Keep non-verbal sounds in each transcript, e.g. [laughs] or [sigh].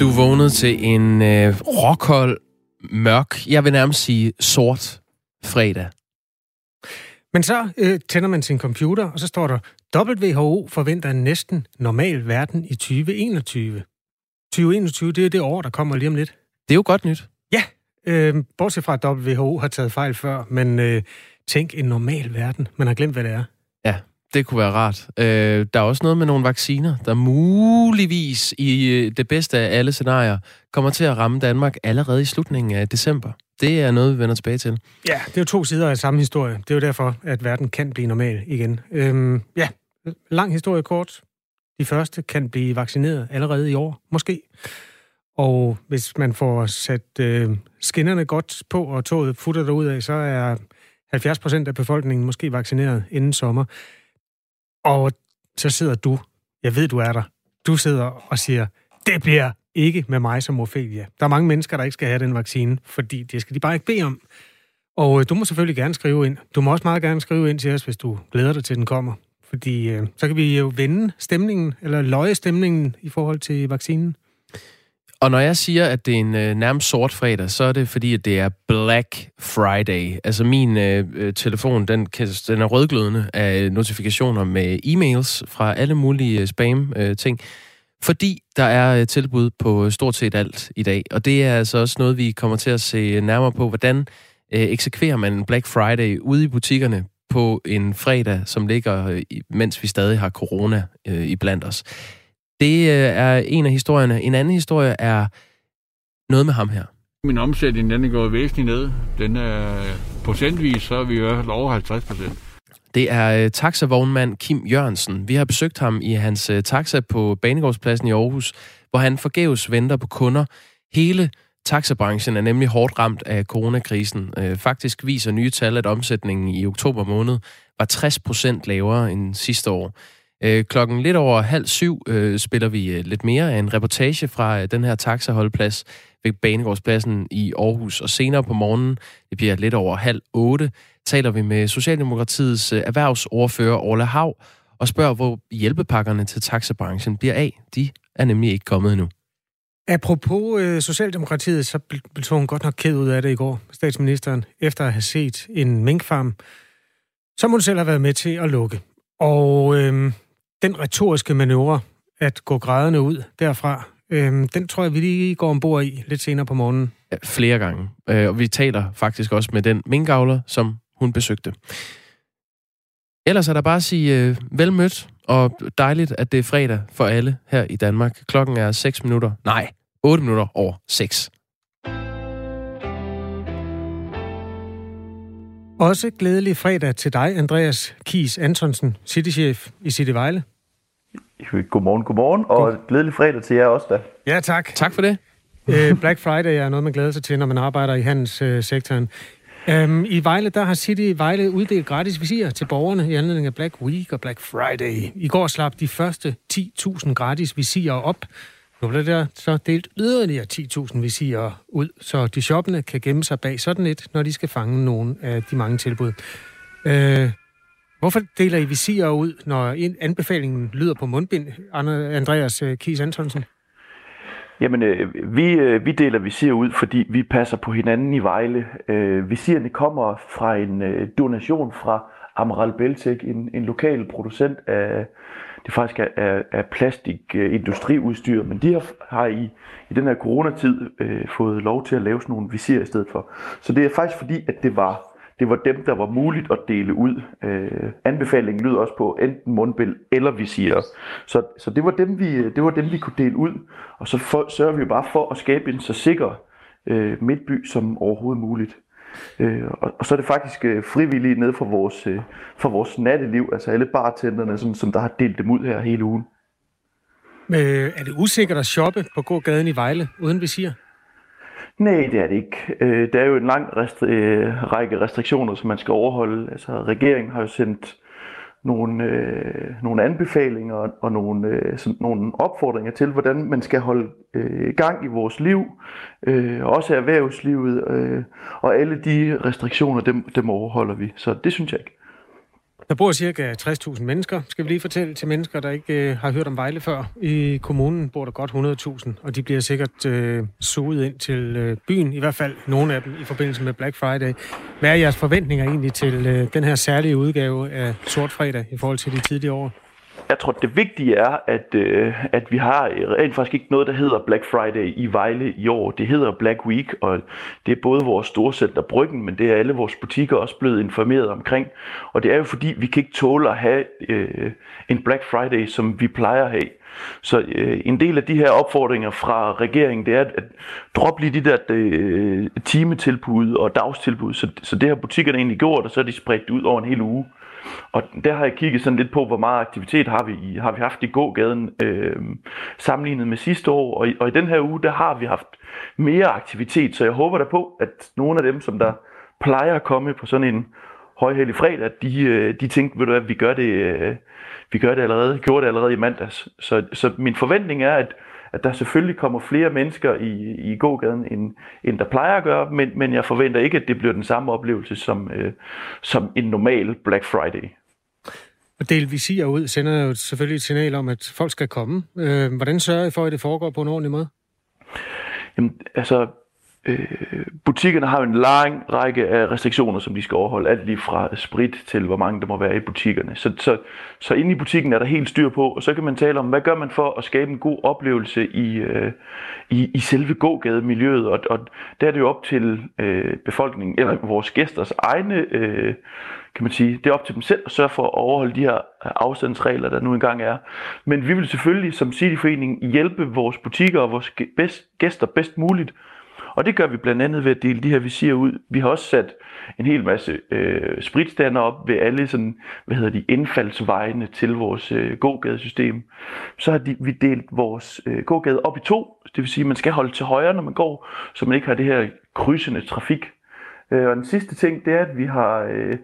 Du vågnede til en øh, rockhold, mørk, jeg vil nærmest sige sort fredag. Men så øh, tænder man sin computer, og så står der, WHO forventer en næsten normal verden i 2021. 2021, det er det år, der kommer lige om lidt. Det er jo godt nyt. Ja, øh, bortset fra, at WHO har taget fejl før, men øh, tænk en normal verden. Man har glemt, hvad det er. Ja, det kunne være rart. Øh, der er også noget med nogle vacciner, der muligvis i øh, det bedste af alle scenarier kommer til at ramme Danmark allerede i slutningen af december. Det er noget, vi vender tilbage til. Ja, det er jo to sider af samme historie. Det er jo derfor, at verden kan blive normal igen. Øhm, ja, lang historie kort. De første kan blive vaccineret allerede i år, måske. Og hvis man får sat øh, skinnerne godt på, og toget futter derud af, så er 70 procent af befolkningen måske vaccineret inden sommer. Og så sidder du, jeg ved, du er der, du sidder og siger, det bliver ikke med mig som Ophelia. Der er mange mennesker, der ikke skal have den vaccine, fordi det skal de bare ikke bede om. Og øh, du må selvfølgelig gerne skrive ind. Du må også meget gerne skrive ind til os, hvis du glæder dig til, den kommer. Fordi øh, så kan vi jo vende stemningen, eller løje stemningen i forhold til vaccinen. Og når jeg siger, at det er en øh, nærmest sort fredag, så er det fordi, at det er Black Friday. Altså min øh, øh telefon, den, den er rødglødende af notifikationer med e-mails fra alle mulige spam-ting. Øh, øh fordi der er øh, tilbud på stort set alt i dag. Og det er altså også noget, vi kommer til at se nærmere på, hvordan øh, eksekverer man Black Friday ude i butikkerne på en fredag, som ligger, mens vi stadig har corona øh, i blandt os. Det øh, er en af historierne. En anden historie er noget med ham her. Min omsætning den er gået væsentligt ned. Den er procentvis, så er vi i hvert fald over 50 procent. Det er uh, taxavognmand Kim Jørgensen. Vi har besøgt ham i hans uh, taxa på Banegårdspladsen i Aarhus, hvor han forgæves venter på kunder. Hele taxabranchen er nemlig hårdt ramt af coronakrisen. Uh, faktisk viser nye tal, at omsætningen i oktober måned var 60 procent lavere end sidste år. Øh, klokken lidt over halv syv øh, spiller vi øh, lidt mere af en reportage fra øh, den her taxaholdplads ved Banegårdspladsen i Aarhus. Og senere på morgenen, det bliver lidt over halv otte, taler vi med Socialdemokratiets øh, erhvervsordfører Orla Hav og spørger, hvor hjælpepakkerne til taxabranchen bliver af. De er nemlig ikke kommet endnu. Apropos øh, Socialdemokratiet, så blev hun godt nok ked ud af det i går, statsministeren, efter at have set en minkfarm, som hun selv har været med til at lukke. Og øh, den retoriske manøvre, at gå grædende ud derfra, øh, den tror jeg, vi lige går ombord i lidt senere på morgenen. Flere gange. Øh, og vi taler faktisk også med den minkavler, som hun besøgte. Ellers er der bare at sige øh, velmødt, og dejligt, at det er fredag for alle her i Danmark. Klokken er 6 minutter, nej, 8 minutter over 6. Også glædelig fredag til dig, Andreas Kies Antonsen, citychef i City Vejle. Godmorgen, godmorgen, og God. glædelig fredag til jer også da. Ja, tak. Tak for det. Øh, Black Friday er noget, man glæder sig til, når man arbejder i handelssektoren. Øhm, I Vejle, der har City Vejle uddelt gratis visirer til borgerne i anledning af Black Week og Black Friday. I går slap de første 10.000 gratis visirer op. Nu bliver der så delt yderligere 10.000 visirer ud, så de shoppende kan gemme sig bag sådan et, når de skal fange nogle af de mange tilbud. Øh, hvorfor deler I visirer ud, når anbefalingen lyder på mundbind, Andreas øh, Kies Antonsen? Jamen, øh, vi, øh, vi deler visir ud, fordi vi passer på hinanden i Vejle. Øh, visirerne kommer fra en øh, donation fra Amaral Beltek, en, en lokal producent af, det faktisk er, er, er plastikindustriudstyr, øh, men de har, har i, i den her coronatid øh, fået lov til at lave sådan nogle visir i stedet for. Så det er faktisk fordi, at det var, det var dem, der var muligt at dele ud. Øh, anbefalingen lyder også på enten mundbind eller visir. Så, så det, var dem, vi, det var dem, vi kunne dele ud. Og så for, sørger vi bare for at skabe en så sikker øh, midtby som overhovedet muligt. Øh, og, og så er det faktisk øh, frivillige ned for vores, øh, for vores natteliv, altså alle bartenderne, som, som der har delt dem ud her hele ugen. Øh, er det usikkert at shoppe på gågaden i Vejle uden visir? Nej, det er det ikke. Øh, der er jo en lang restri- øh, række restriktioner, som man skal overholde. Altså, regeringen har jo sendt nogle, øh, nogle anbefalinger og nogle, øh, sådan, nogle opfordringer til, hvordan man skal holde øh, gang i vores liv, øh, også erhvervslivet, øh, og alle de restriktioner, dem, dem overholder vi. Så det synes jeg ikke. Der bor cirka 60.000 mennesker, skal vi lige fortælle til mennesker, der ikke øh, har hørt om Vejle før. I kommunen bor der godt 100.000, og de bliver sikkert øh, suget ind til øh, byen, i hvert fald nogle af dem i forbindelse med Black Friday. Hvad er jeres forventninger egentlig til øh, den her særlige udgave af Sort Fredag i forhold til de tidligere år? Jeg tror, det vigtige er, at, øh, at vi har rent faktisk ikke noget, der hedder Black Friday i Vejle i år. Det hedder Black Week, og det er både vores storcenter Bryggen, men det er alle vores butikker også blevet informeret omkring. Og det er jo fordi, vi kan ikke tåle at have øh, en Black Friday, som vi plejer at have. Så øh, en del af de her opfordringer fra regeringen, det er at, at droppe lige de der øh, timetilbud og dagstilbud. Så, så det har butikkerne egentlig gjort, og så er de spredt ud over en hel uge. Og der har jeg kigget sådan lidt på, hvor meget aktivitet har vi, har vi haft i gågaden øh, sammenlignet med sidste år. Og i, og i den her uge, der har vi haft mere aktivitet, så jeg håber da på, at nogle af dem, som der plejer at komme på sådan en højhelig fredag, de, øh, de tænkte, ved du hvad, vi gør det, øh, vi gør det allerede, gjorde det allerede i mandags. Så, så min forventning er, at at der selvfølgelig kommer flere mennesker i, i gågaden, end, end der plejer at gøre, men, men jeg forventer ikke, at det bliver den samme oplevelse som, øh, som en normal Black Friday. Og del visirer ud sender jo selvfølgelig et signal om, at folk skal komme. Øh, hvordan sørger I for, at det foregår på en ordentlig måde? Jamen, altså, Øh, butikkerne har jo en lang række af restriktioner, som de skal overholde. Alt lige fra sprit til, hvor mange der må være i butikkerne. Så, så, så inde i butikken er der helt styr på, og så kan man tale om, hvad gør man for at skabe en god oplevelse i, øh, i, i selve gågademiljøet. Og, og der er det jo op til øh, befolkningen, eller vores gæsters egne, øh, kan man sige, det er op til dem selv at sørge for at overholde de her afstandsregler, der nu engang er. Men vi vil selvfølgelig som Cityforening hjælpe vores butikker og vores gæster bedst muligt, og det gør vi blandt andet ved at dele de her visirer ud. Vi har også sat en hel masse øh, spritstander op ved alle sådan, hvad hedder de, indfaldsvejene til vores øh, gågadesystem. Så har de, vi delt vores øh, gågade op i to. Det vil sige, at man skal holde til højre, når man går, så man ikke har det her krydsende trafik. Øh, og den sidste ting, det er, at vi har... Øh,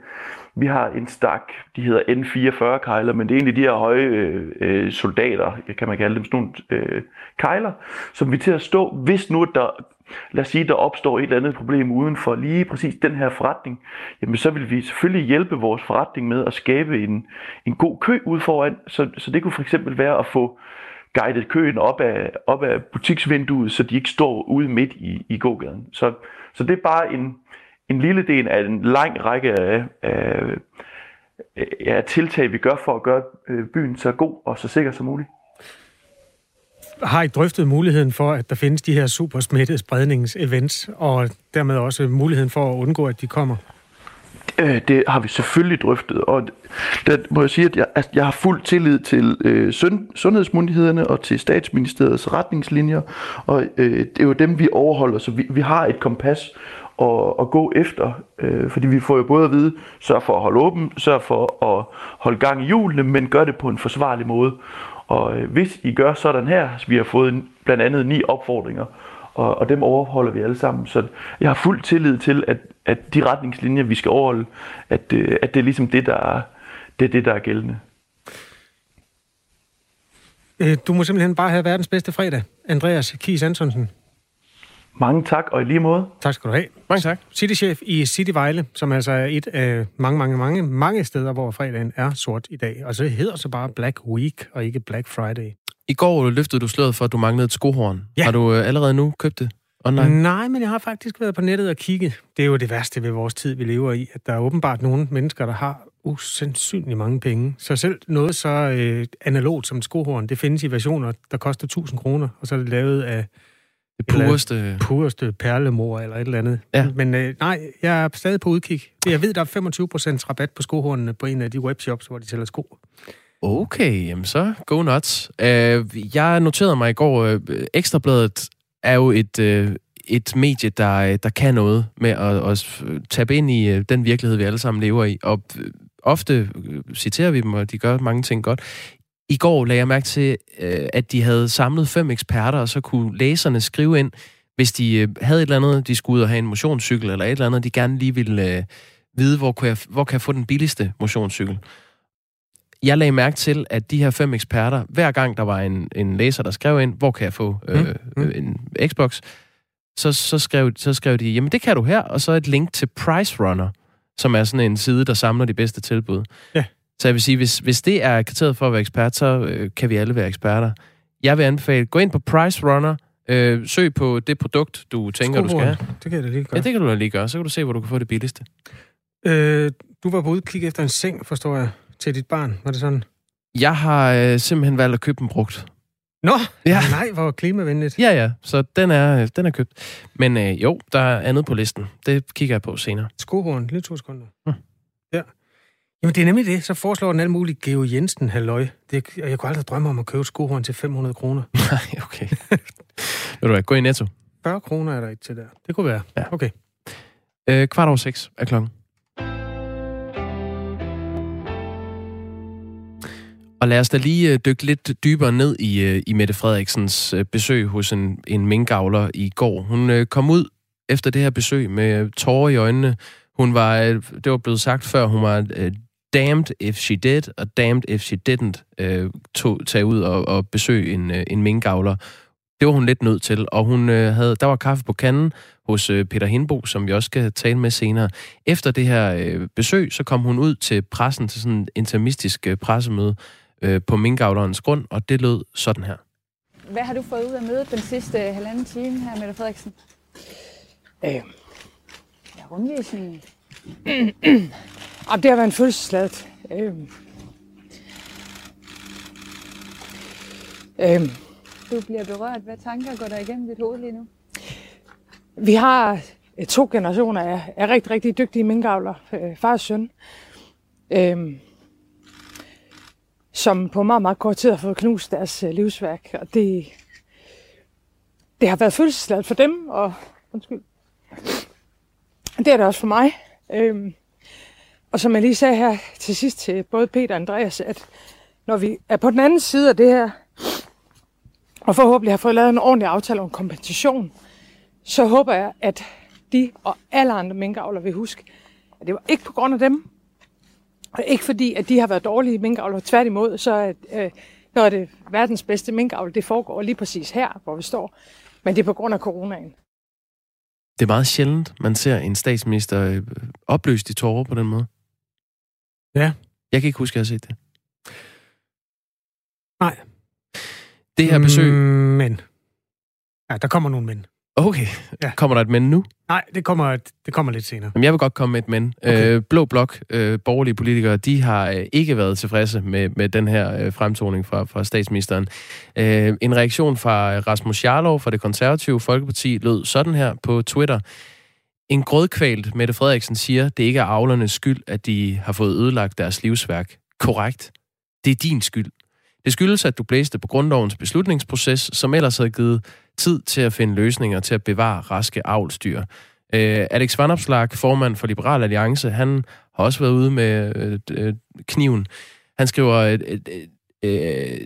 vi har en stak, de hedder N44 kejler, men det er egentlig de her høje øh, øh, soldater, kan man kalde dem, sådan nogle øh, kejler, som vi til at stå, hvis nu der, lad os sige, der opstår et eller andet problem uden for lige præcis den her forretning, jamen så vil vi selvfølgelig hjælpe vores forretning med at skabe en, en god kø ud foran, så, så det kunne for eksempel være at få guidet køen op af, op af butiksvinduet, så de ikke står ude midt i, i gågaden. Så, så det er bare en, en lille del af en lang række af, af, af tiltag, vi gør for at gøre øh, byen så god og så sikker som muligt. Har I drøftet muligheden for, at der findes de her supersmittede spredningsevents, og dermed også muligheden for at undgå, at de kommer? Øh, det har vi selvfølgelig drøftet, og der må jeg sige, at jeg, at jeg har fuld tillid til øh, sund, sundhedsmyndighederne og til statsministeriets retningslinjer, og øh, det er jo dem, vi overholder, så vi, vi har et kompas at, at gå efter. Øh, fordi vi får jo både at vide, sørg for at holde åben, sørg for at holde gang i hjulene, men gør det på en forsvarlig måde. Og øh, hvis I gør sådan her, så vi har fået blandt andet ni opfordringer, og, og dem overholder vi alle sammen. Så jeg har fuld tillid til, at, at de retningslinjer, vi skal overholde, at, øh, at det er ligesom det, der er, det, er det, der er gældende. Øh, du må simpelthen bare have verdens bedste fredag. Andreas Kies Antonsen. Mange tak, og i lige måde. Tak skal du have. Mange tak. Citychef i City Vejle, som altså er et af mange, mange, mange, mange steder, hvor fredagen er sort i dag. Og så hedder så bare Black Week, og ikke Black Friday. I går løftede du sløret for, at du manglede et skohorn. Ja. Har du øh, allerede nu købt det online? Nej, men jeg har faktisk været på nettet og kigget. Det er jo det værste ved vores tid, vi lever i, at der er åbenbart nogle mennesker, der har usandsynligt mange penge. Så selv noget så øh, analogt som et skohorn, det findes i versioner, der koster 1000 kroner, og så er det lavet af det pureste... pureste perlemor eller et eller andet. Ja. Men øh, nej, jeg er stadig på udkig. Jeg ved, der er 25% rabat på skohornene på en af de webshops, hvor de sælger sko. Okay, jamen så go nuts. Uh, jeg noterede mig i går, uh, Ekstrabladet er jo et, uh, et medie, der, der kan noget med at, at tabe ind i uh, den virkelighed, vi alle sammen lever i. Og uh, ofte uh, citerer vi dem, og de gør mange ting godt. I går lagde jeg mærke til, øh, at de havde samlet fem eksperter, og så kunne læserne skrive ind, hvis de øh, havde et eller andet, de skulle ud og have en motionscykel, eller et eller andet, de gerne lige ville øh, vide, hvor kan, jeg, hvor kan jeg få den billigste motionscykel. Jeg lagde mærke til, at de her fem eksperter, hver gang der var en, en læser, der skrev ind, hvor kan jeg få øh, mm. mm. en Xbox, så, så, skrev, så skrev de, jamen det kan du her, og så et link til Price Runner, som er sådan en side, der samler de bedste tilbud. Ja. Så jeg vil sige, hvis, hvis det er kriteriet for at være ekspert, så øh, kan vi alle være eksperter. Jeg vil anbefale, gå ind på Price Runner, øh, søg på det produkt, du tænker, du skal have. Det kan jeg da lige gøre. Ja, det kan du da lige gøre. Så kan du se, hvor du kan få det billigste. Øh, du var på udkig efter en seng, forstår jeg, til dit barn. Var det sådan? Jeg har øh, simpelthen valgt at købe en brugt. Nå, Ja. nej, hvor klimavenligt. Ja, ja, så den er, øh, den er købt. Men øh, jo, der er andet på listen. Det kigger jeg på senere. Skohorn, lige to sekunder. Ja. Jamen, det er nemlig det. Så foreslår den alt muligt Geo Jensen, halløj. Det, og jeg kunne aldrig drømme om at købe skohorn til 500 kroner. [laughs] Nej, okay. Ved du hvad, gå i Netto. 40 kroner er der ikke til der. Det kunne være. Ja. Okay. Øh, kvart over seks er klokken. Og lad os da lige øh, dykke lidt dybere ned i, øh, i Mette Frederiksens øh, besøg hos en, en minkavler i går. Hun kom ud efter det her besøg med tårer i øjnene. Hun var, det var blevet sagt før, hun var damned if she did, og damned if she didn't øh, tog, tage ud og, og besøge en, øh, en minkavler. Det var hun lidt nødt til, og hun øh, havde, der var kaffe på kanden hos øh, Peter Hindbo, som vi også skal tale med senere. Efter det her øh, besøg, så kom hun ud til pressen til sådan en intimistisk øh, pressemøde øh, på minkavlerens grund, og det lød sådan her. Hvad har du fået ud af mødet den sidste halvanden time her, Mette Frederiksen? Øh, Ja, rundvisningen. [clears throat] og det har været en følelsesladet. Øh, øh, Du bliver berørt. Hvad tanker går der igennem dit hoved lige nu? vi har øh, to generationer af, af rigtig, rigtig dygtige minkavler, øh, far og søn, øh, som på meget, meget kort tid har fået knust deres øh, livsværk. Og det, det har været følelsesladet for dem, og undskyld, det er det også for mig. Øh, og som jeg lige sagde her til sidst til både Peter og Andreas, at når vi er på den anden side af det her, og forhåbentlig har fået lavet en ordentlig aftale om kompensation, så håber jeg, at de og alle andre minkavlere vil huske, at det var ikke på grund af dem, og ikke fordi, at de har været dårlige minkavlere. Tværtimod, så er øh, noget af det verdens bedste minkavl, det foregår lige præcis her, hvor vi står. Men det er på grund af coronaen. Det er meget sjældent, man ser en statsminister øh, opløst i tårer på den måde. Ja. Jeg kan ikke huske, at jeg har set det. Nej. Det her besøg... Mm, men. Ja, der kommer nogle men. Okay, Ja. kommer der et men nu? Nej, det kommer, det kommer lidt senere. Jamen, jeg vil godt komme med et men. Okay. Øh, Blå Blok, øh, borgerlige politikere, de har øh, ikke været tilfredse med, med den her øh, fremtoning fra, fra statsministeren. Øh, en reaktion fra Rasmus Jarlov fra det konservative Folkeparti lød sådan her på Twitter. En grødkvalt Mette Frederiksen siger, det ikke er avlernes skyld, at de har fået ødelagt deres livsværk. Korrekt. Det er din skyld. Det skyldes, at du blæste på grundlovens beslutningsproces, som ellers havde givet tid til at finde løsninger til at bevare raske avlsdyr. Øh, Alex Van Opslark, formand for Liberal Alliance, han har også været ude med øh, øh, kniven. Han skriver, øh, øh, øh, øh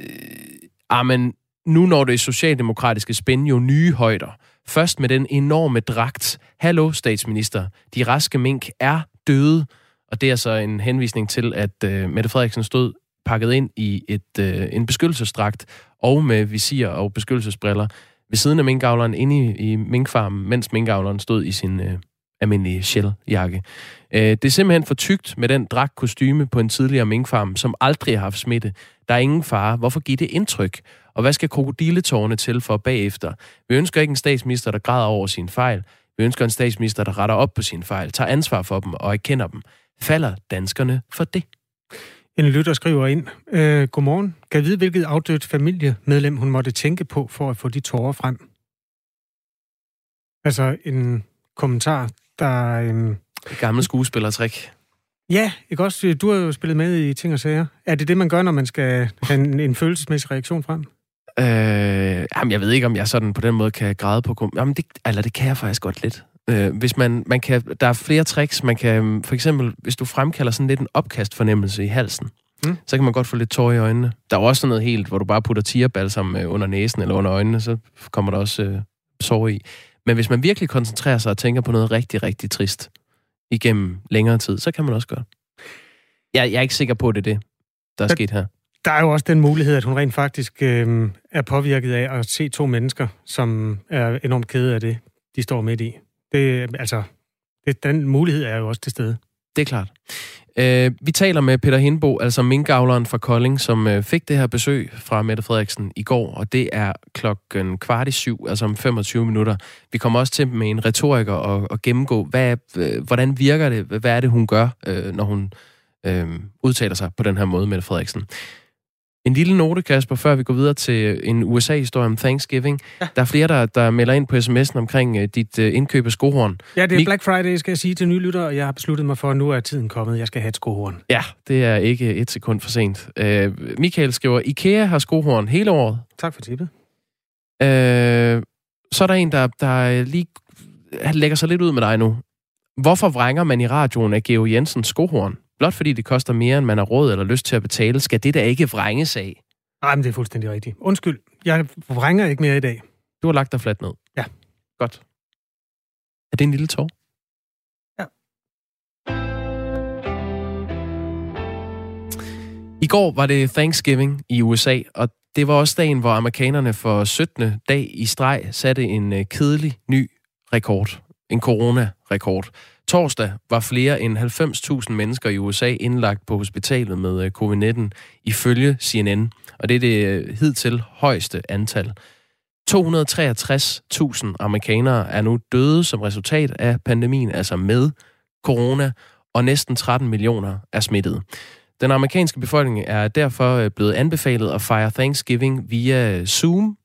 ah, men nu når det socialdemokratiske spænd jo nye højder. Først med den enorme dragt. Hallo, statsminister. De raske mink er døde. Og det er så en henvisning til, at øh, Mette Frederiksen stod pakket ind i et, øh, en beskyttelsesdragt og med visir og beskyttelsesbriller ved siden af minkavleren inde i, i minkfarmen, mens minkavleren stod i sin øh, almindelige shelljakke. Øh, det er simpelthen for tykt med den dragt kostyme på en tidligere minkfarm, som aldrig har haft smitte. Der er ingen fare. Hvorfor give det indtryk? Og hvad skal krokodilletårne til for bagefter? Vi ønsker ikke en statsminister, der græder over sin fejl. Vi ønsker en statsminister, der retter op på sine fejl, tager ansvar for dem og erkender dem. Falder danskerne for det? En lytter skriver ind. Øh, godmorgen. Kan vide, hvilket afdødt familiemedlem hun måtte tænke på for at få de tårer frem? Altså en kommentar, der... Øhm, Det gamle skuespillertrik. ja, ikke også? Du har jo spillet med i ting og sager. Er det det, man gør, når man skal have en, en følelsesmæssig reaktion frem? Øh, jamen, jeg ved ikke, om jeg sådan på den måde kan græde på... kom- Jamen, det, eller det kan jeg faktisk godt lidt. Øh, hvis man, man kan, der er flere tricks. Man kan, for eksempel, hvis du fremkalder sådan lidt en opkastfornemmelse i halsen, Mm. mm. så kan man godt få lidt tårer i øjnene. Der er også sådan noget helt, hvor du bare putter tierbalsam under næsen eller under øjnene, så kommer der også øh, sår i. Men hvis man virkelig koncentrerer sig og tænker på noget rigtig, rigtig trist igennem længere tid, så kan man også gøre. Jeg, jeg er ikke sikker på, at det er det, der er Der- sket her. Der er jo også den mulighed, at hun rent faktisk øh, er påvirket af at se to mennesker, som er enormt kede af det, de står midt i. Det, altså, det, den mulighed er jo også til stede. Det er klart. Øh, vi taler med Peter Hindbo, altså minkavleren fra Kolding, som øh, fik det her besøg fra Mette Frederiksen i går, og det er klokken kvart i syv, altså om 25 minutter. Vi kommer også til med en retoriker og, og gennemgå, hvad, øh, hvordan virker det, hvad er det, hun gør, øh, når hun øh, udtaler sig på den her måde, Mette Frederiksen. En lille note, Kasper, før vi går videre til en USA-historie om Thanksgiving. Ja. Der er flere, der, der melder ind på sms'en omkring uh, dit uh, indkøb af skohorn. Ja, det er Mik- Black Friday, skal jeg sige til nye lyttere, og jeg har besluttet mig for, at nu er tiden kommet. Jeg skal have et skohorn. Ja, det er ikke et sekund for sent. Uh, Michael skriver, IKEA har skohorn hele året. Tak for tippet. Uh, så er der en, der, der lige lægger sig lidt ud med dig nu. Hvorfor vrænger man i radioen af Geo Jensens skohorn? Blot fordi det koster mere, end man har råd eller lyst til at betale, skal det da ikke vrænges af? Nej, men det er fuldstændig rigtigt. Undskyld, jeg vrænger ikke mere i dag. Du har lagt dig fladt ned? Ja. Godt. Er det en lille tår? Ja. I går var det Thanksgiving i USA, og det var også dagen, hvor amerikanerne for 17. dag i streg satte en øh, kedelig ny rekord. En corona-rekord. Torsdag var flere end 90.000 mennesker i USA indlagt på hospitalet med øh, covid-19, ifølge CNN. Og det er det øh, hidtil højeste antal. 263.000 amerikanere er nu døde som resultat af pandemien, altså med corona, og næsten 13 millioner er smittet. Den amerikanske befolkning er derfor øh, blevet anbefalet at fejre Thanksgiving via Zoom,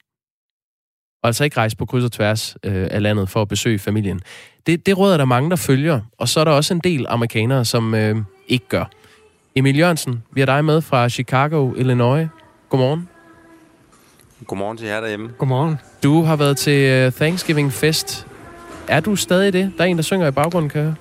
og altså ikke rejse på kryds og tværs øh, af landet for at besøge familien. Det, det råder der mange, der følger, og så er der også en del amerikanere, som øh, ikke gør. Emil Jørgensen, vi har dig med fra Chicago, Illinois. Godmorgen. Godmorgen til jer derhjemme. Godmorgen. Du har været til uh, Thanksgiving Fest. Er du stadig det? Der er en, der synger i baggrunden, kan jeg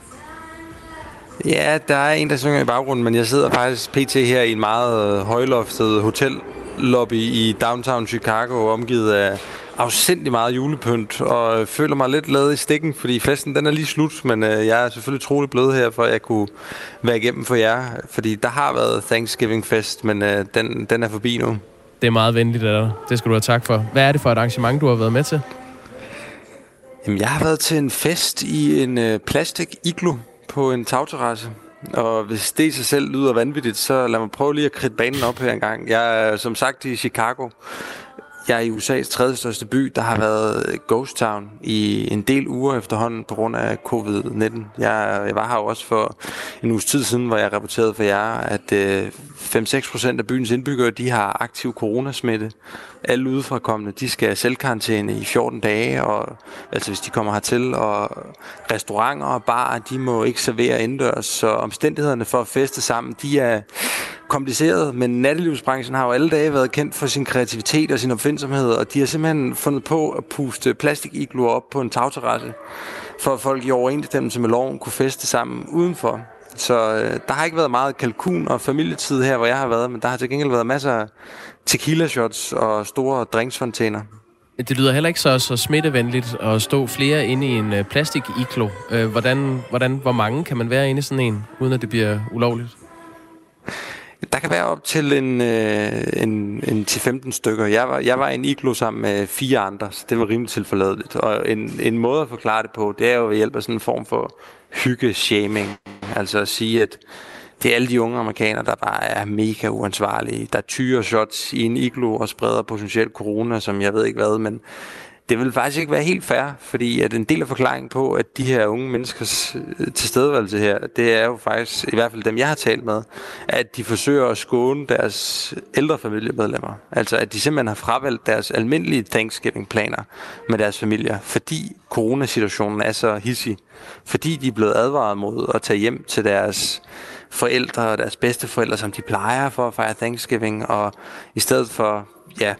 Ja, der er en, der synger i baggrunden, men jeg sidder faktisk pt. her i en meget øh, højloftet hotellobby i downtown Chicago, omgivet af afsindig meget julepynt, og føler mig lidt lavet i stikken, fordi festen den er lige slut, men øh, jeg er selvfølgelig troligt blevet her, for at jeg kunne være igennem for jer, fordi der har været Thanksgiving fest, men øh, den, den er forbi nu. Det er meget venligt af dig. Det skal du have tak for. Hvad er det for et arrangement, du har været med til? Jamen, jeg har været til en fest i en øh, plastik iglo på en tagterrasse. Og hvis det i sig selv lyder vanvittigt, så lad mig prøve lige at kridte banen op her en gang. Jeg er som sagt i Chicago, jeg er i USA's tredje største by, der har været ghost town i en del uger efterhånden på grund af covid-19. Jeg, jeg var her jo også for en uges tid siden, hvor jeg rapporterede for jer, at øh, 5-6% af byens indbyggere, de har aktiv coronasmitte. Alle udefrakommende, de skal selvkarantæne i 14 dage, og, altså hvis de kommer hertil, og restauranter og barer, de må ikke servere indendørs, så omstændighederne for at feste sammen, de er kompliceret, men nattelivsbranchen har jo alle dage været kendt for sin kreativitet og sin opfindsomhed, og de har simpelthen fundet på at puste plastikigluer op på en tagterrasse, for at folk i overensstemmelse med loven kunne feste sammen udenfor. Så øh, der har ikke været meget kalkun og familietid her, hvor jeg har været, men der har til gengæld været masser af tequila shots og store drinksfontæner. Det lyder heller ikke så, så smittevenligt at stå flere inde i en øh, plastik-iglo. Øh, hvordan, hvordan, hvor mange kan man være inde i sådan en, uden at det bliver ulovligt? Der kan være op til en, øh, en, en 10-15 stykker. Jeg var, jeg var i en iglo sammen med fire andre, så det var rimelig tilforladeligt. Og en, en måde at forklare det på, det er jo ved hjælp af sådan en form for hygge-shaming. Altså at sige, at det er alle de unge amerikanere, der bare er mega uansvarlige. Der tyrer shots i en iglo og spreder potentielt corona, som jeg ved ikke hvad, men det vil faktisk ikke være helt fair, fordi at en del af forklaringen på, at de her unge menneskers øh, tilstedeværelse her, det er jo faktisk, i hvert fald dem jeg har talt med, at de forsøger at skåne deres ældre familiemedlemmer. Altså at de simpelthen har fravalgt deres almindelige Thanksgiving-planer med deres familier, fordi coronasituationen er så hissig. Fordi de er blevet advaret mod at tage hjem til deres forældre og deres bedsteforældre, som de plejer for at fejre Thanksgiving, og i stedet for, ja,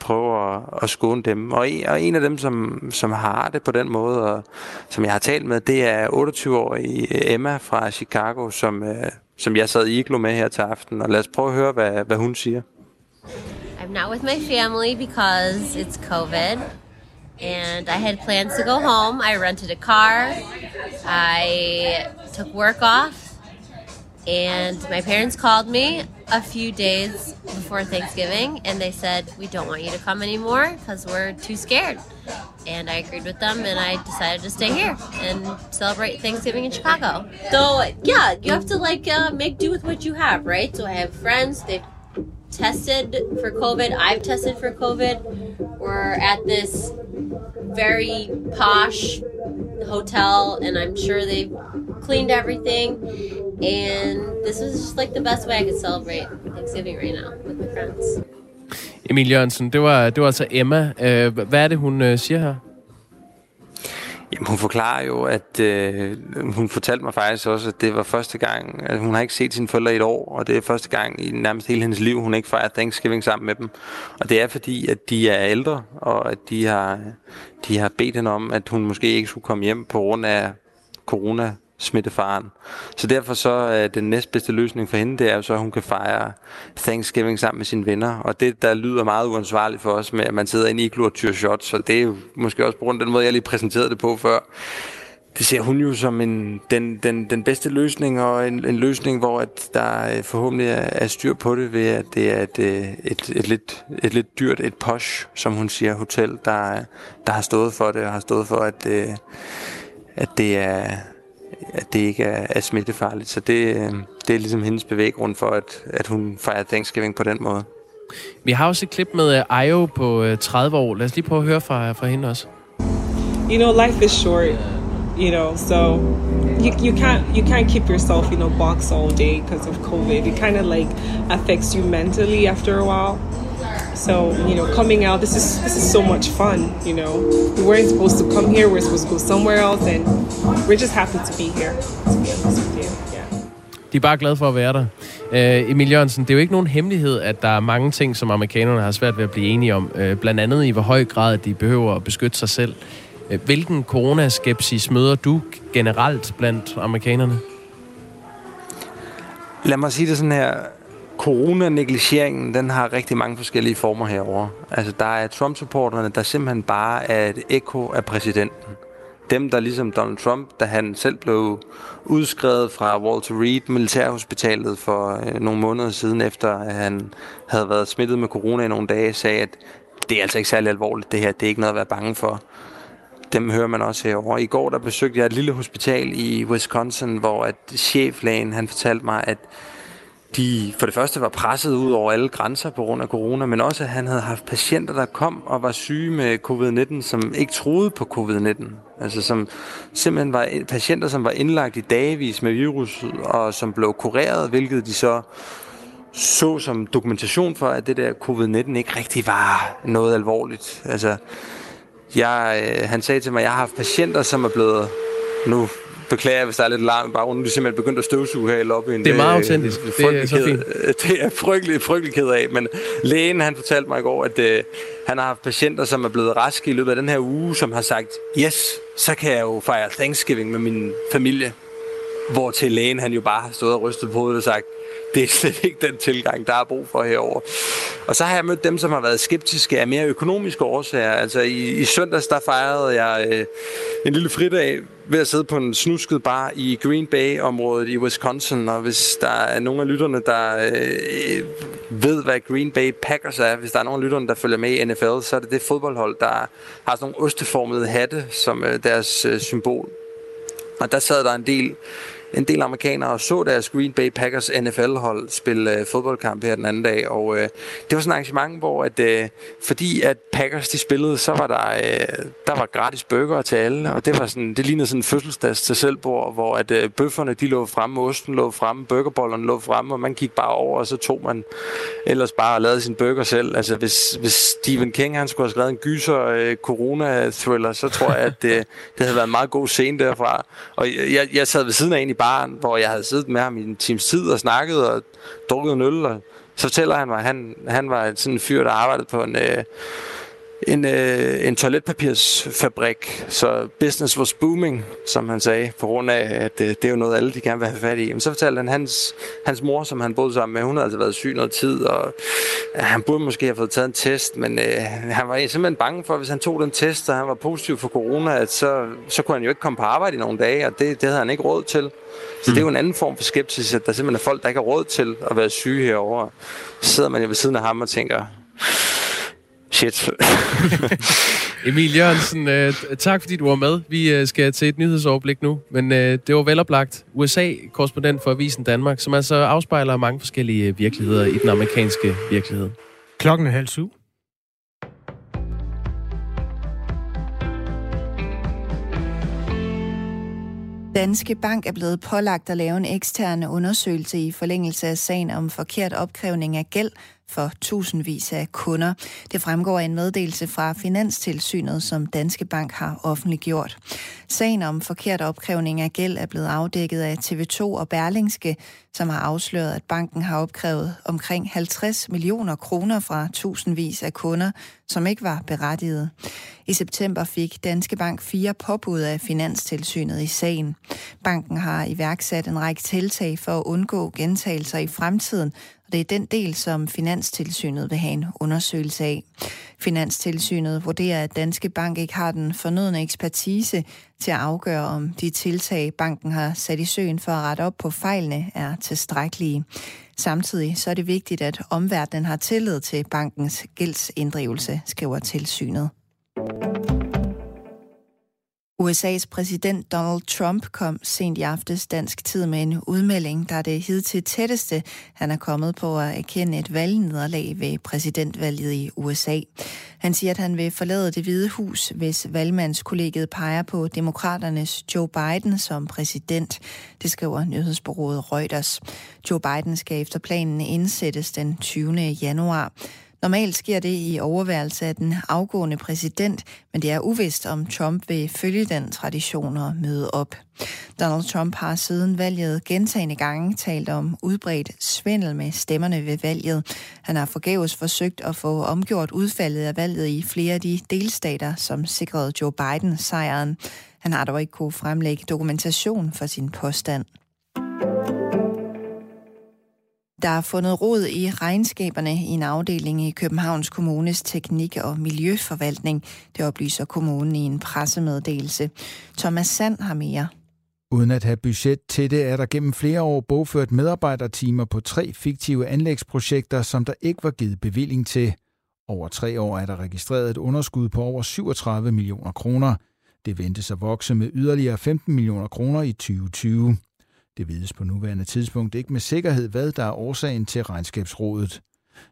prøve at, at skåne dem. Og en, og en af dem, som, som har det på den måde, og som jeg har talt med, det er 28-årige Emma fra Chicago, som, øh, som jeg sad i iglo med her til aften. Og lad os prøve at høre, hvad, hvad hun siger. I'm not with my family because it's COVID. And I had plans to go home. I rented a car. I took work off And my parents called me a few days before Thanksgiving and they said, We don't want you to come anymore because we're too scared. and I agreed with them, and I decided to stay here and celebrate Thanksgiving in Chicago. So yeah, you have to like uh, make do with what you have, right? So I have friends they've tested for COVID. I've tested for COVID. We're at this very posh hotel, and I'm sure they've cleaned everything. And this was just like the best way I could celebrate Thanksgiving right now with my friends. Emil Jørgensen, det var, det var altså Emma. Øh, hvad er det, hun øh, siger her? Jamen, hun forklarer jo, at øh, hun fortalte mig faktisk også, at det var første gang, at hun har ikke set sine forældre i et år, og det er første gang i nærmest hele hendes liv, hun ikke fejrer Thanksgiving sammen med dem. Og det er fordi, at de er ældre, og at de har, de har bedt hende om, at hun måske ikke skulle komme hjem på grund af corona smittefaren. Så derfor så er den næstbedste løsning for hende, det er jo så, at hun kan fejre Thanksgiving sammen med sine venner. Og det, der lyder meget uansvarligt for os med, at man sidder inde i iglo og tyrer shots, så det er jo måske også på grund af den måde, jeg lige præsenterede det på før. Det ser hun jo som en, den, den, den bedste løsning, og en, en løsning, hvor at der øh, forhåbentlig er, er styr på det, ved at det er et, et, et, et, lidt, et lidt dyrt, et posh, som hun siger, hotel, der, der har stået for det, og har stået for, at, at det er at det ikke er, er smittefarligt. Så det, øh, det er ligesom hendes bevæggrund for, at, at hun fejrer Thanksgiving på den måde. Vi har også et klip med øh, Ayo på 30 øh, år. Lad os lige prøve at høre fra, fra hende også. You know, life is short, you know, so you, you can't you can't keep yourself, you know, box all day because of COVID. It kind of like affects you mentally after a while. So, you know, coming out, this is this is so much fun, you know. We weren't supposed to come here, we're supposed to go somewhere else, and we're just happy to be here, to be honest with you. De er bare glade for at være der. Uh, Emil Jørgensen, det er jo ikke nogen hemmelighed, at der er mange ting, som amerikanerne har svært ved at blive enige om. Uh, blandt andet i hvor høj grad de behøver at beskytte sig selv. Uh, hvilken coronaskepsis møder du generelt blandt amerikanerne? Lad mig sige det sådan her coronanegligeringen, den har rigtig mange forskellige former herover. Altså, der er Trump-supporterne, der simpelthen bare er et ekko af præsidenten. Dem, der ligesom Donald Trump, da han selv blev udskrevet fra Walter Reed Militærhospitalet for øh, nogle måneder siden, efter at han havde været smittet med corona i nogle dage, sagde, at det er altså ikke særlig alvorligt, det her, det er ikke noget at være bange for. Dem hører man også herover. I går der besøgte jeg et lille hospital i Wisconsin, hvor at cheflægen han fortalte mig, at de for det første var presset ud over alle grænser på grund af corona, men også at han havde haft patienter, der kom og var syge med covid-19, som ikke troede på covid-19. Altså som simpelthen var patienter, som var indlagt i dagevis med virus, og som blev kureret, hvilket de så så som dokumentation for, at det der covid-19 ikke rigtig var noget alvorligt. Altså, jeg, øh, han sagde til mig, at jeg har haft patienter, som er blevet nu beklager, hvis der er lidt larm i baggrunden. er simpelthen begyndt at støvsuge her i lobbyen. Det er meget autentisk. Det er, så fint. [laughs] Det er frygtelig, frygtelig ked af. Men lægen, han fortalte mig i går, at uh, han har haft patienter, som er blevet raske i løbet af den her uge, som har sagt, yes, så kan jeg jo fejre Thanksgiving med min familie. Hvor til lægen, han jo bare har stået og rystet på hovedet og sagt, det er slet ikke den tilgang, der er brug for herover. Og så har jeg mødt dem, som har været skeptiske af mere økonomiske årsager. Altså i, i søndags, der fejrede jeg øh, en lille fridag ved at sidde på en snusket bar i Green Bay-området i Wisconsin. Og hvis der er nogen af lytterne, der øh, ved, hvad Green Bay Packers er, hvis der er nogen af lytterne, der følger med i NFL, så er det det fodboldhold, der har sådan nogle osteformede hatte som øh, deres øh, symbol. Og der sad der en del en del amerikanere så deres Green Bay Packers NFL-hold spille øh, fodboldkamp her den anden dag, og øh, det var sådan et arrangement, hvor at, øh, fordi at Packers de spillede, så var der, øh, der var gratis burger til alle, og det var sådan, det lignede sådan en fødselsdags til selvbord, hvor at øh, bøfferne de lå fremme, osten lå fremme, burgerbollerne lå fremme, og man gik bare over, og så tog man ellers bare og lavede sin burger selv. Altså hvis, hvis Stephen King han skulle have skrevet en gyser øh, corona-thriller, så tror jeg, at det, det havde været en meget god scene derfra. Og jeg, jeg sad ved siden af en i baren, hvor jeg havde siddet med ham i en times tid og snakket og drukket en øl. Og så fortæller han mig, at han, han var sådan en fyr, der arbejdede på en, øh, en, øh, en toiletpapirsfabrik, så business was booming, som han sagde, på grund af, at øh, det er jo noget, alle de gerne vil have fat i. Men så fortalte han, hans, hans mor, som han boede sammen med, hun havde altså været syg noget tid, og øh, han burde måske have fået taget en test, men øh, han var simpelthen bange for, at hvis han tog den test, og han var positiv for corona, at så, så kunne han jo ikke komme på arbejde i nogle dage, og det, det havde han ikke råd til. Så mm. det er jo en anden form for skepsis, at der simpelthen er folk, der ikke har råd til at være syge herovre. Så sidder man jo ved siden af ham og tænker, Shit. [laughs] Emil Jørgensen, øh, tak fordi du var med. Vi øh, skal til et nyhedsoverblik nu, men øh, det var veloplagt. USA-korrespondent for Avisen Danmark, som altså afspejler mange forskellige øh, virkeligheder i den amerikanske virkelighed. Klokken er halv syv. Danske Bank er blevet pålagt at lave en ekstern undersøgelse i forlængelse af sagen om forkert opkrævning af gæld for tusindvis af kunder. Det fremgår af en meddelelse fra Finanstilsynet, som Danske Bank har offentliggjort. Sagen om forkert opkrævning af gæld er blevet afdækket af TV2 og Berlingske, som har afsløret, at banken har opkrævet omkring 50 millioner kroner fra tusindvis af kunder, som ikke var berettiget. I september fik Danske Bank fire påbud af Finanstilsynet i sagen. Banken har iværksat en række tiltag for at undgå gentagelser i fremtiden, og det er den del, som Finanstilsynet vil have en undersøgelse af. Finanstilsynet vurderer, at Danske Bank ikke har den fornødne ekspertise til at afgøre, om de tiltag, banken har sat i søen for at rette op på fejlene, er tilstrækkelige. Samtidig så er det vigtigt, at omverdenen har tillid til bankens gældsinddrivelse, skriver tilsynet. USA's præsident Donald Trump kom sent i aftes dansk tid med en udmelding, der er det hidtil tætteste, han er kommet på at erkende et valgnederlag ved præsidentvalget i USA. Han siger, at han vil forlade det hvide hus, hvis valgmandskollegiet peger på demokraternes Joe Biden som præsident. Det skriver nyhedsbureauet Reuters. Joe Biden skal efter planen indsættes den 20. januar. Normalt sker det i overværelse af den afgående præsident, men det er uvist, om Trump vil følge den tradition og møde op. Donald Trump har siden valget gentagende gange talt om udbredt svindel med stemmerne ved valget. Han har forgæves forsøgt at få omgjort udfaldet af valget i flere af de delstater, som sikrede Joe Biden sejren. Han har dog ikke kunne fremlægge dokumentation for sin påstand. Der er fundet rod i regnskaberne i en afdeling i Københavns Kommunes teknik- og miljøforvaltning. Det oplyser kommunen i en pressemeddelelse. Thomas Sand har mere. Uden at have budget til det, er der gennem flere år bogført medarbejdertimer på tre fiktive anlægsprojekter, som der ikke var givet bevilling til. Over tre år er der registreret et underskud på over 37 millioner kroner. Det ventes at vokse med yderligere 15 millioner kroner i 2020. Det vides på nuværende tidspunkt ikke med sikkerhed, hvad der er årsagen til regnskabsrådet.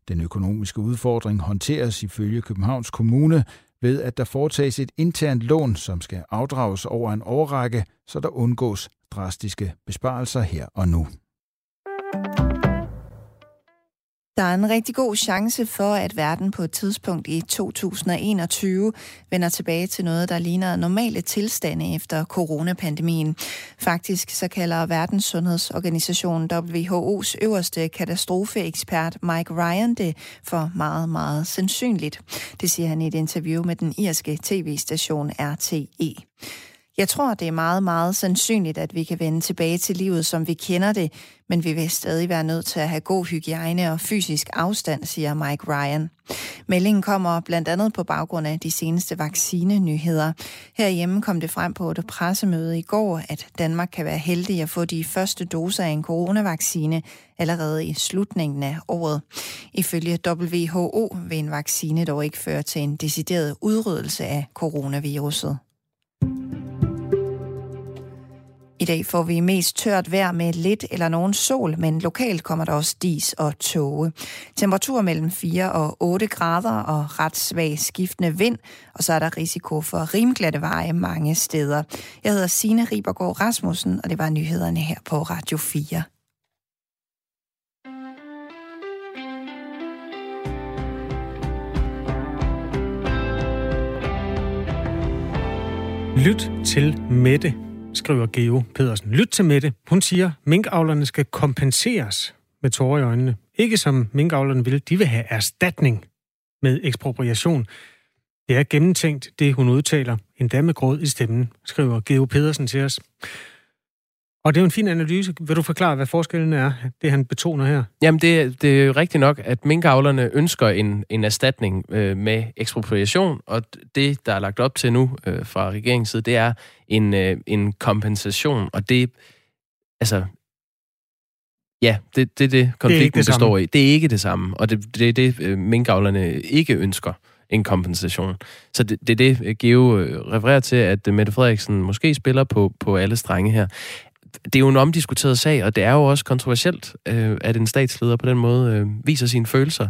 Den økonomiske udfordring håndteres ifølge Københavns Kommune ved, at der foretages et internt lån, som skal afdrages over en årrække, så der undgås drastiske besparelser her og nu. Der er en rigtig god chance for, at verden på et tidspunkt i 2021 vender tilbage til noget, der ligner normale tilstande efter coronapandemien. Faktisk så kalder Verdens Sundhedsorganisation WHO's øverste katastrofeekspert Mike Ryan det for meget, meget sandsynligt. Det siger han i et interview med den irske tv-station RTE. Jeg tror, det er meget, meget sandsynligt, at vi kan vende tilbage til livet, som vi kender det, men vi vil stadig være nødt til at have god hygiejne og fysisk afstand, siger Mike Ryan. Meldingen kommer blandt andet på baggrund af de seneste vaccinenyheder. Herhjemme kom det frem på et pressemøde i går, at Danmark kan være heldig at få de første doser af en coronavaccine allerede i slutningen af året. Ifølge WHO vil en vaccine dog ikke føre til en decideret udryddelse af coronaviruset. I dag får vi mest tørt vejr med lidt eller nogen sol, men lokalt kommer der også dis og tåge. Temperatur mellem 4 og 8 grader og ret svag skiftende vind, og så er der risiko for rimglatte veje mange steder. Jeg hedder Signe Ribergaard Rasmussen, og det var nyhederne her på Radio 4. Lyt til Mette skriver Geo Pedersen. Lyt til Mette. Hun siger, minkavlerne skal kompenseres med tårer i øjnene. Ikke som minkavlerne vil. De vil have erstatning med ekspropriation. Det er gennemtænkt, det hun udtaler, endda med gråd i stemmen, skriver Geo Pedersen til os. Og det er jo en fin analyse. Vil du forklare, hvad forskellen er, det han betoner her? Jamen, det, det er jo rigtigt nok, at minkavlerne ønsker en, en erstatning øh, med ekspropriation, og det, der er lagt op til nu øh, fra regeringens side, det er en, øh, en kompensation, og det, altså, ja, det er det, det, konflikten det består i. Det er ikke det samme, og det, det er det, øh, minkavlerne ikke ønsker. en kompensation. Så det, det er det, Geo øh, refererer til, at Mette Frederiksen måske spiller på, på alle strenge her. Det er jo en omdiskuteret sag, og det er jo også kontroversielt, øh, at en statsleder på den måde øh, viser sine følelser.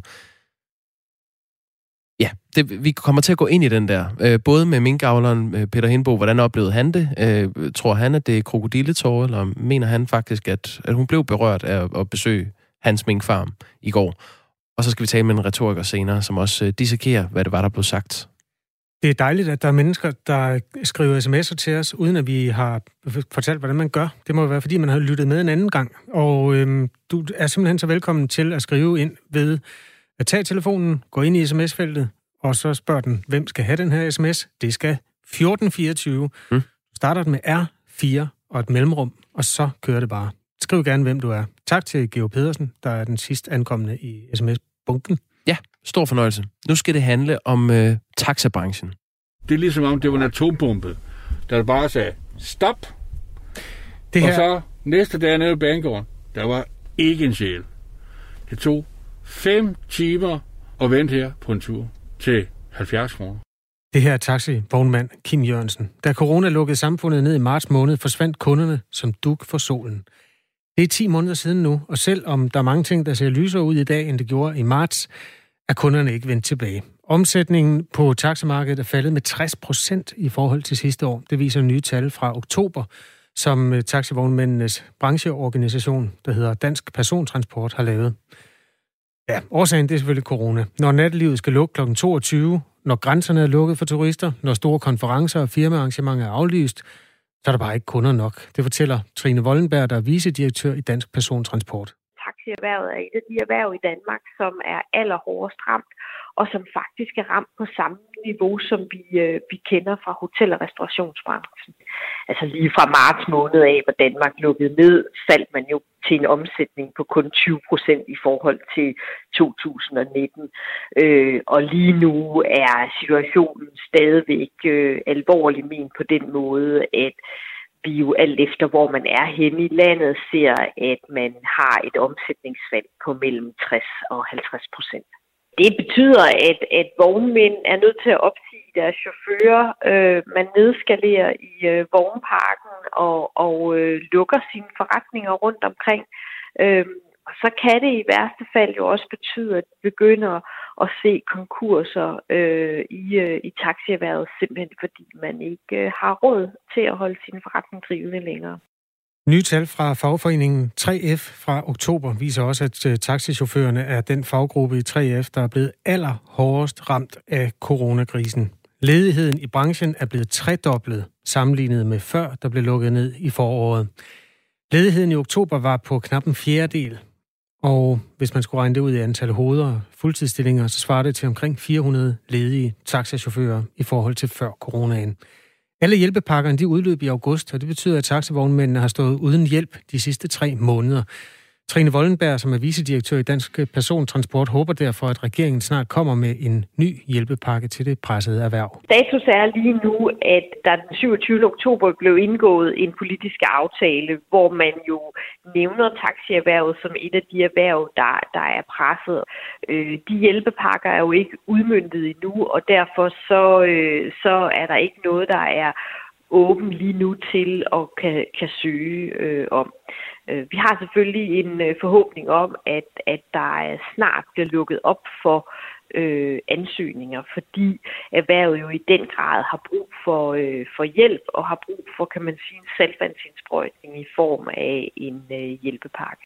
Ja, det, vi kommer til at gå ind i den der. Øh, både med minkavleren øh, Peter Hindbo, hvordan oplevede han det? Øh, tror han, at det er krokodilletår, eller mener han faktisk, at, at hun blev berørt af at besøge hans minkfarm i går? Og så skal vi tale med en retoriker senere, som også øh, dissekerer, hvad det var, der blev sagt. Det er dejligt, at der er mennesker, der skriver sms'er til os, uden at vi har fortalt, hvordan man gør. Det må være, fordi man har lyttet med en anden gang. Og øhm, du er simpelthen så velkommen til at skrive ind ved at tage telefonen, gå ind i sms-feltet, og så spørger den, hvem skal have den her sms? Det skal 1424. Mm. Starter den med R4 og et mellemrum, og så kører det bare. Skriv gerne, hvem du er. Tak til Geo Pedersen, der er den sidst ankommende i sms-bunken. Ja, stor fornøjelse. Nu skal det handle om øh, taxabranchen. Det er ligesom om, det var en atombombe, der bare sagde, stop. Det her... Og så næste dag nede i banegården, der var ikke en sjæl. Det tog fem timer at vente her på en tur til 70 kroner. Det her er taxivognmand Kim Jørgensen. Da corona lukkede samfundet ned i marts måned, forsvandt kunderne som duk for solen. Det er 10 måneder siden nu, og selvom der er mange ting, der ser lysere ud i dag, end det gjorde i marts, er kunderne ikke vendt tilbage. Omsætningen på taxamarkedet er faldet med 60 procent i forhold til sidste år. Det viser nye tal fra oktober, som øh, taxivognmændenes brancheorganisation, der hedder Dansk Persontransport, har lavet. Ja, årsagen det er selvfølgelig corona. Når nattelivet skal lukke kl. 22, når grænserne er lukket for turister, når store konferencer og firmaarrangementer er aflyst, så er der bare ikke kunder nok. Det fortæller Trine Vollenberg, der er vicedirektør i Dansk Persontransport. Taxierhvervet er et af de erhverv i Danmark, som er allerhårdest ramt, og som faktisk er ramt på samme niveau, som vi, øh, vi kender fra hotel- og restaurationsbranchen. Altså lige fra marts måned af, hvor Danmark lukkede ned, faldt man jo til en omsætning på kun 20 procent i forhold til 2019. Øh, og lige nu er situationen stadigvæk øh, alvorlig men på den måde, at vi jo alt efter, hvor man er henne i landet, ser, at man har et omsætningsfald på mellem 60 og 50 procent. Det betyder, at, at vognmænd er nødt til at opsige deres chauffører. Øh, man nedskalerer i øh, vognparken og, og øh, lukker sine forretninger rundt omkring. Øh, og så kan det i værste fald jo også betyde, at vi begynder at se konkurser øh, i, øh, i taxierhvervet, simpelthen fordi man ikke øh, har råd til at holde sin forretning drivende længere. Nye tal fra fagforeningen 3F fra oktober viser også, at øh, taxichaufførerne er den faggruppe i 3F, der er blevet allerhårdest ramt af coronakrisen. Ledigheden i branchen er blevet tredoblet sammenlignet med før, der blev lukket ned i foråret. Ledigheden i oktober var på knap en fjerdedel, og hvis man skulle regne det ud i antal hoveder fuldtidsstillinger, så svarer det til omkring 400 ledige taxachauffører i forhold til før coronaen. Alle hjælpepakkerne de udløb i august, og det betyder, at taxavognmændene har stået uden hjælp de sidste tre måneder. Trine Vollenberg, som er vicedirektør i Dansk Persontransport, håber derfor, at regeringen snart kommer med en ny hjælpepakke til det pressede erhverv. Status er lige nu, at der den 27. oktober blev indgået en politisk aftale, hvor man jo nævner taxierhvervet som et af de erhverv, der, der er presset. Øh, de hjælpepakker er jo ikke udmyndtet endnu, og derfor så, øh, så er der ikke noget, der er åben lige nu til at kan, kan søge øh, om. Øh, vi har selvfølgelig en øh, forhåbning om, at, at der snart bliver lukket op for øh, ansøgninger, fordi erhvervet jo i den grad har brug for, øh, for hjælp og har brug for, kan man sige, en saltvandsindsprøjtning i form af en øh, hjælpepakke.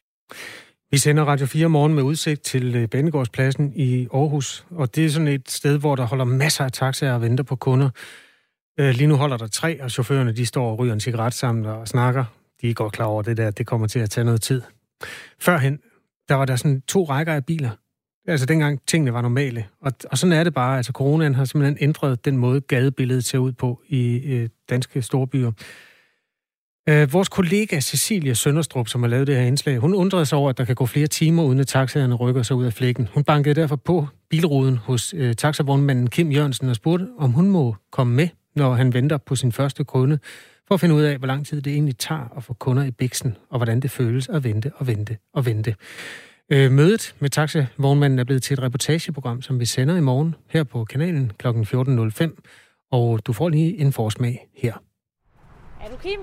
Vi sender Radio 4 morgen med udsigt til øh, Banegårdspladsen i Aarhus, og det er sådan et sted, hvor der holder masser af taxaer og venter på kunder. Øh, lige nu holder der tre, og chaufførerne de står og ryger en cigaret sammen og snakker de er godt klar over det der, det kommer til at tage noget tid. Førhen, der var der sådan to rækker af biler. Altså dengang tingene var normale. Og, og sådan er det bare. Altså coronaen har simpelthen ændret den måde, gadebilledet ser ud på i øh, danske storbyer. Øh, vores kollega Cecilia Sønderstrup, som har lavet det her indslag, hun undrede sig over, at der kan gå flere timer, uden at taxaerne rykker sig ud af flækken. Hun bankede derfor på bilruden hos øh, taxavognmanden Kim Jørgensen og spurgte, om hun må komme med, når han venter på sin første kunde for at finde ud af, hvor lang tid det egentlig tager at få kunder i biksen, og hvordan det føles at vente og vente og vente. Øh, mødet med taxavognmanden er blevet til et reportageprogram, som vi sender i morgen her på kanalen kl. 14.05. Og du får lige en forsmag her. Er du Kim?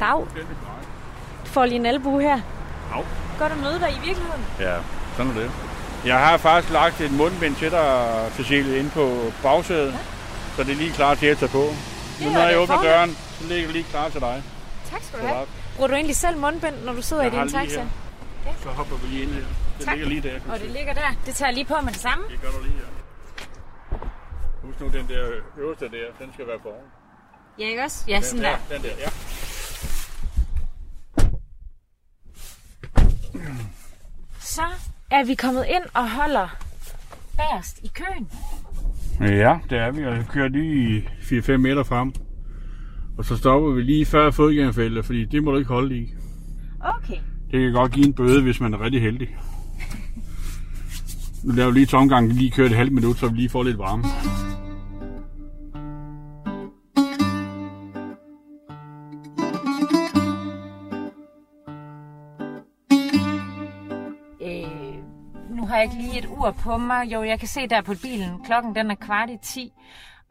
Dag. Du får lige en albu her. Dag. Godt at møde dig i virkeligheden. Ja, sådan er det. Jeg har faktisk lagt et mundbind til dig, Cecilie, inde på bagsædet, ja. så det er lige klar til at tage på. Nu når jeg åbner døren, så ligger det lige klar til dig. Tak skal du have. Bruger du egentlig selv mundbind, når du sidder jeg i din taxa? Ja. Så hopper vi lige ind her. Det tak. ligger lige der. Og det ligger der. Det tager jeg lige på med det samme. Det gør du lige her. Husk nu, den der øverste der, den skal være foran. Ja, ikke også? Ja, sådan der. der. Den der, ja. Så er vi kommet ind og holder bagerst i køen. Ja, det er vi. Jeg kører lige 4-5 meter frem. Og så stopper vi lige før fodgængerfeltet, fordi det må du ikke holde i. Okay. Det kan godt give en bøde, hvis man er rigtig heldig. Nu laver vi lige tomgang, lige kørt et halvt minut, så vi lige får lidt varme. Ikke lige et ur på mig. Jo, jeg kan se der på bilen. Klokken den er kvart i 10.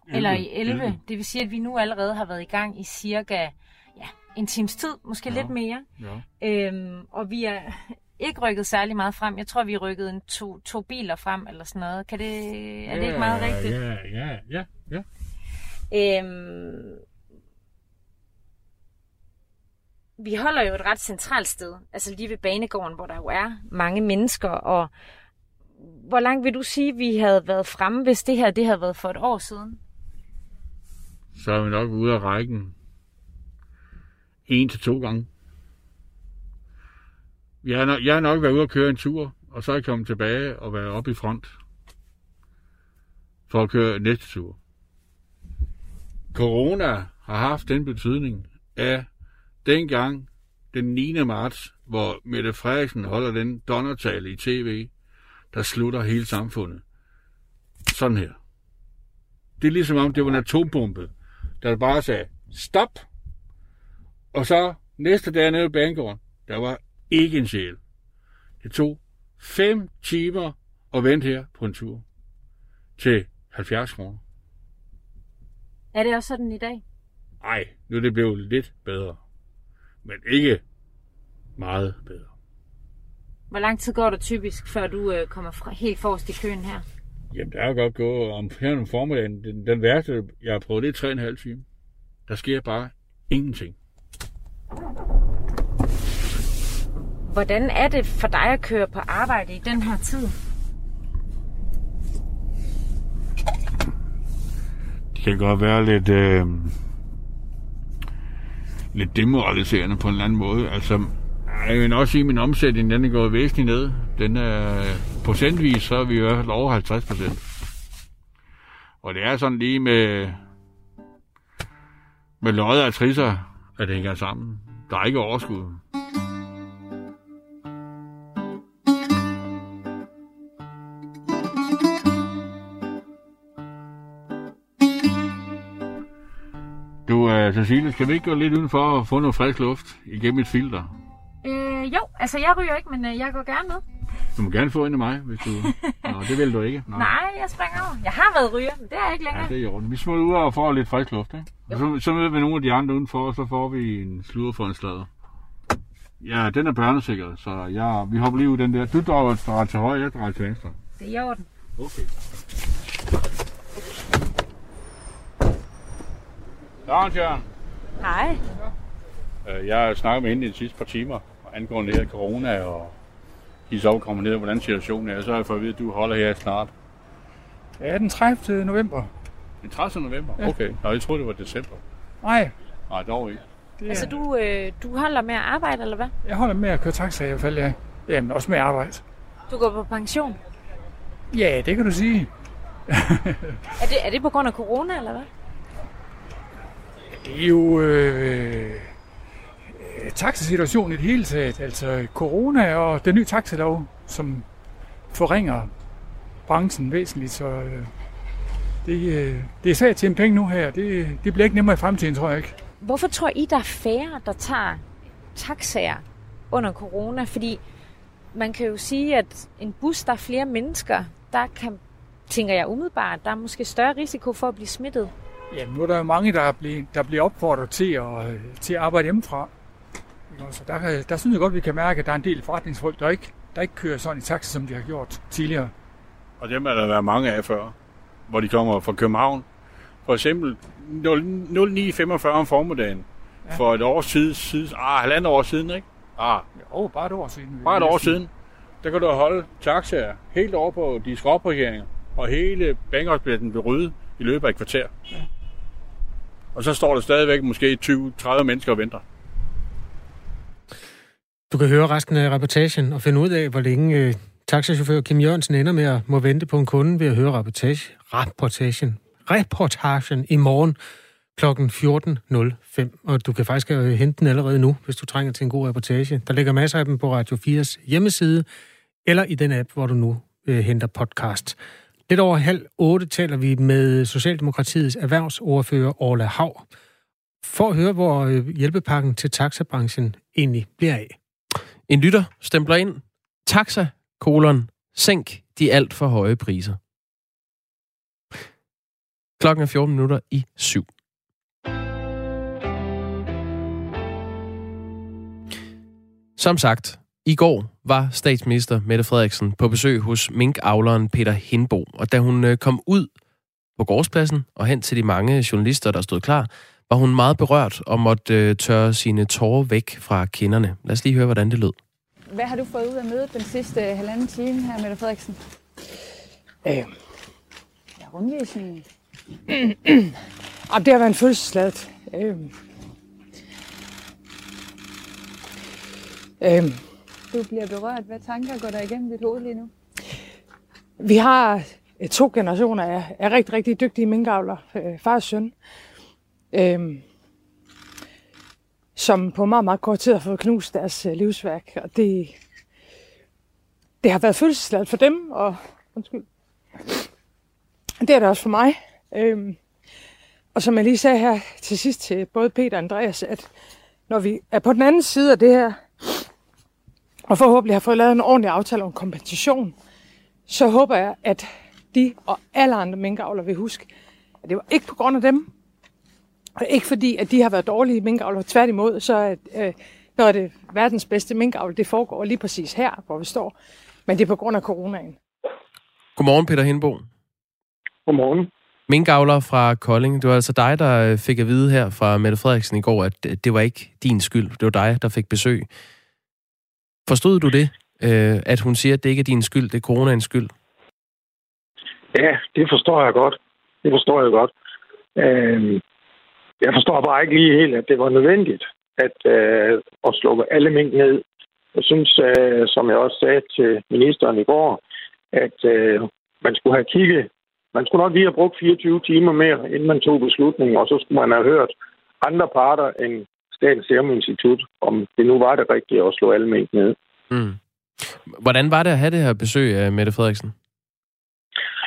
11. Eller i 11. 11. Det vil sige, at vi nu allerede har været i gang i cirka ja, en times tid. Måske ja. lidt mere. Ja. Øhm, og vi er ikke rykket særlig meget frem. Jeg tror, vi rykkede en to, to biler frem eller sådan noget. Kan det, er det ja, ikke meget rigtigt? Ja, ja, ja. ja. Øhm, vi holder jo et ret centralt sted, altså lige ved banegården, hvor der jo er mange mennesker, og hvor langt vil du sige, vi havde været fremme, hvis det her det havde været for et år siden? Så er vi nok ude af rækken en til to gange. Jeg har, nok, jeg har nok været ude at køre en tur, og så er jeg kommet tilbage og været oppe i front for at køre næste tur. Corona har haft den betydning, at dengang den 9. marts, hvor Mette Frederiksen holder den donnertale i tv, der slutter hele samfundet. Sådan her. Det er ligesom om, det var en atombombe, der bare sagde, stop! Og så næste dag nede i Bangor, der var ikke en sjæl. Det tog fem timer at vente her på en tur til 70 kroner. Er det også sådan i dag? Nej, nu er det blevet lidt bedre. Men ikke meget bedre. Hvor lang tid går det typisk, før du øh, kommer fra, helt forrest i køen her? Jamen, der er godt gået om her om formiddagen. Den, den værste, jeg har prøvet, det er 3,5 timer. Der sker bare ingenting. Hvordan er det for dig at køre på arbejde i den her tid? Det kan godt være lidt, øh, lidt demoraliserende på en eller anden måde. Altså, jeg vil også sige, at min omsætning den er gået væsentligt ned. Den er procentvis, så er vi jo over 50 procent. Og det er sådan lige med, med løjet og trisser, at det hænger sammen. Der er ikke overskud. Du, uh, Cecilie, skal vi ikke gå lidt udenfor og få noget frisk luft igennem et filter? Øh, jo, altså jeg ryger ikke, men øh, jeg går gerne med. Du må gerne få en af mig, hvis du... [laughs] Nå, det vil du ikke. Nå. Nej, jeg springer over. Jeg har været ryger, men det er jeg ikke længere. Ja, det er i orden. Vi smutter ud og får lidt frisk luft, ikke? Og så, så møder vi nogle af de andre udenfor, og så får vi en sludder for en slader. Ja, den er børnesikret, så jeg, vi hopper lige ud den der. Du drejer til højre, jeg drejer til venstre. Det er i orden. Okay. Dagen, Jørgen. Hej. Øh, jeg har snakket med hende i de sidste par timer angående det her corona, og de så kommer ned, hvordan situationen er. Så har jeg fået at vide, at du holder her snart. Ja, den 30. november. Den 30. november? Ja. Okay. Nå, jeg troede, det var december. Nej. Nej, dog ikke. Det er... Altså, du, øh, du holder med at arbejde, eller hvad? Jeg holder med at køre taxa i hvert fald, ja. Jamen, også med at arbejde. Du går på pension? Ja, det kan du sige. [laughs] er, det, er det på grund af corona, eller hvad? Det er jo... Øh taxasituationen i det hele taget, altså corona og den nye taxalov, som forringer branchen væsentligt, så øh, det, øh, det er svært at tjene penge nu her. Det, det bliver ikke nemmere i fremtiden, tror jeg ikke. Hvorfor tror I, der er færre, der tager taxaer under corona, fordi man kan jo sige, at en bus, der er flere mennesker, der kan, tænker jeg umiddelbart, der er måske større risiko for at blive smittet. Ja, nu er der jo mange, der bliver, der bliver opfordret til at, til at arbejde hjemmefra. Så der, der synes jeg godt, vi kan mærke, at der er en del forretningsfolk, der ikke, der ikke kører sådan i taxa, som de har gjort tidligere. Og dem er der været mange af før, hvor de kommer fra København. For eksempel 09.45 om formiddagen. Ja. For et år siden, siden ah, halvandet år siden, ikke? Ah. Jo, bare et år siden. Bare et år siden. Der kan du holde taxaer helt over på de skråparkeringer, og hele Bangkok-billetten blev ryddet i løbet af et kvarter. Ja. Og så står der stadigvæk måske 20-30 mennesker og venter. Du kan høre resten af reportagen og finde ud af, hvor længe øh, taxachauffør Kim Jørgensen ender med at må vente på en kunde ved at høre reportage, reportagen, reportagen i morgen kl. 14.05. Og du kan faktisk øh, hente den allerede nu, hvis du trænger til en god reportage. Der ligger masser af dem på Radio 4's hjemmeside, eller i den app, hvor du nu øh, henter podcast. Lidt over halv otte taler vi med Socialdemokratiets erhvervsordfører Orla Hav, for at høre, hvor øh, hjælpepakken til taxabranchen egentlig bliver af. En lytter stempler ind. Taxa, kolon, sænk de alt for høje priser. Klokken er 14 minutter i syv. Som sagt, i går var statsminister Mette Frederiksen på besøg hos minkavleren Peter Hindbo, og da hun øh, kom ud på gårdspladsen og hen til de mange journalister, der stod klar, var hun meget berørt og måtte øh, tørre sine tårer væk fra kinderne. Lad os lige høre, hvordan det lød. Hvad har du fået ud af mødet den sidste halvanden time her, Mette Frederiksen? Øh. Ja, rundvisningen. det har været en fødselsladet. Øh. Øh. Du bliver berørt. Hvad tanker går der igennem dit hoved lige nu? Vi har to generationer af, af rigtig, rigtig dygtige minkavler, øh, far og søn, øh, som på meget, meget kort tid har fået knust deres øh, livsværk. Og det, det har været følelsesladet for dem, og undskyld, det er det også for mig. Øhm, og som jeg lige sagde her til sidst til både Peter og Andreas, at når vi er på den anden side af det her, og forhåbentlig har fået lavet en ordentlig aftale om kompensation, så håber jeg, at de og alle andre minkavler vil huske, at det var ikke på grund af dem, ikke fordi, at de har været dårlige minkavler. Tværtimod, så er, øh, er det verdens bedste minkavl. Det foregår lige præcis her, hvor vi står. Men det er på grund af coronaen. Godmorgen, Peter Hindbo. Godmorgen. Minkavler fra Kolding. Det var altså dig, der fik at vide her fra Mette Frederiksen i går, at det var ikke din skyld. Det var dig, der fik besøg. Forstod du det, øh, at hun siger, at det ikke er din skyld, det er coronaens skyld? Ja, det forstår jeg godt. Det forstår jeg godt. Øh, jeg forstår bare ikke lige helt, at det var nødvendigt at, øh, at slukke alle mink ned. Jeg synes, øh, som jeg også sagde til ministeren i går, at øh, man skulle have kigget, man skulle nok lige have brugt 24 timer mere, inden man tog beslutningen, og så skulle man have hørt andre parter end Statens Serum Institut, om det nu var det rigtige at slå alle mink ned. Mm. Hvordan var det at have det her besøg af Mette Frederiksen?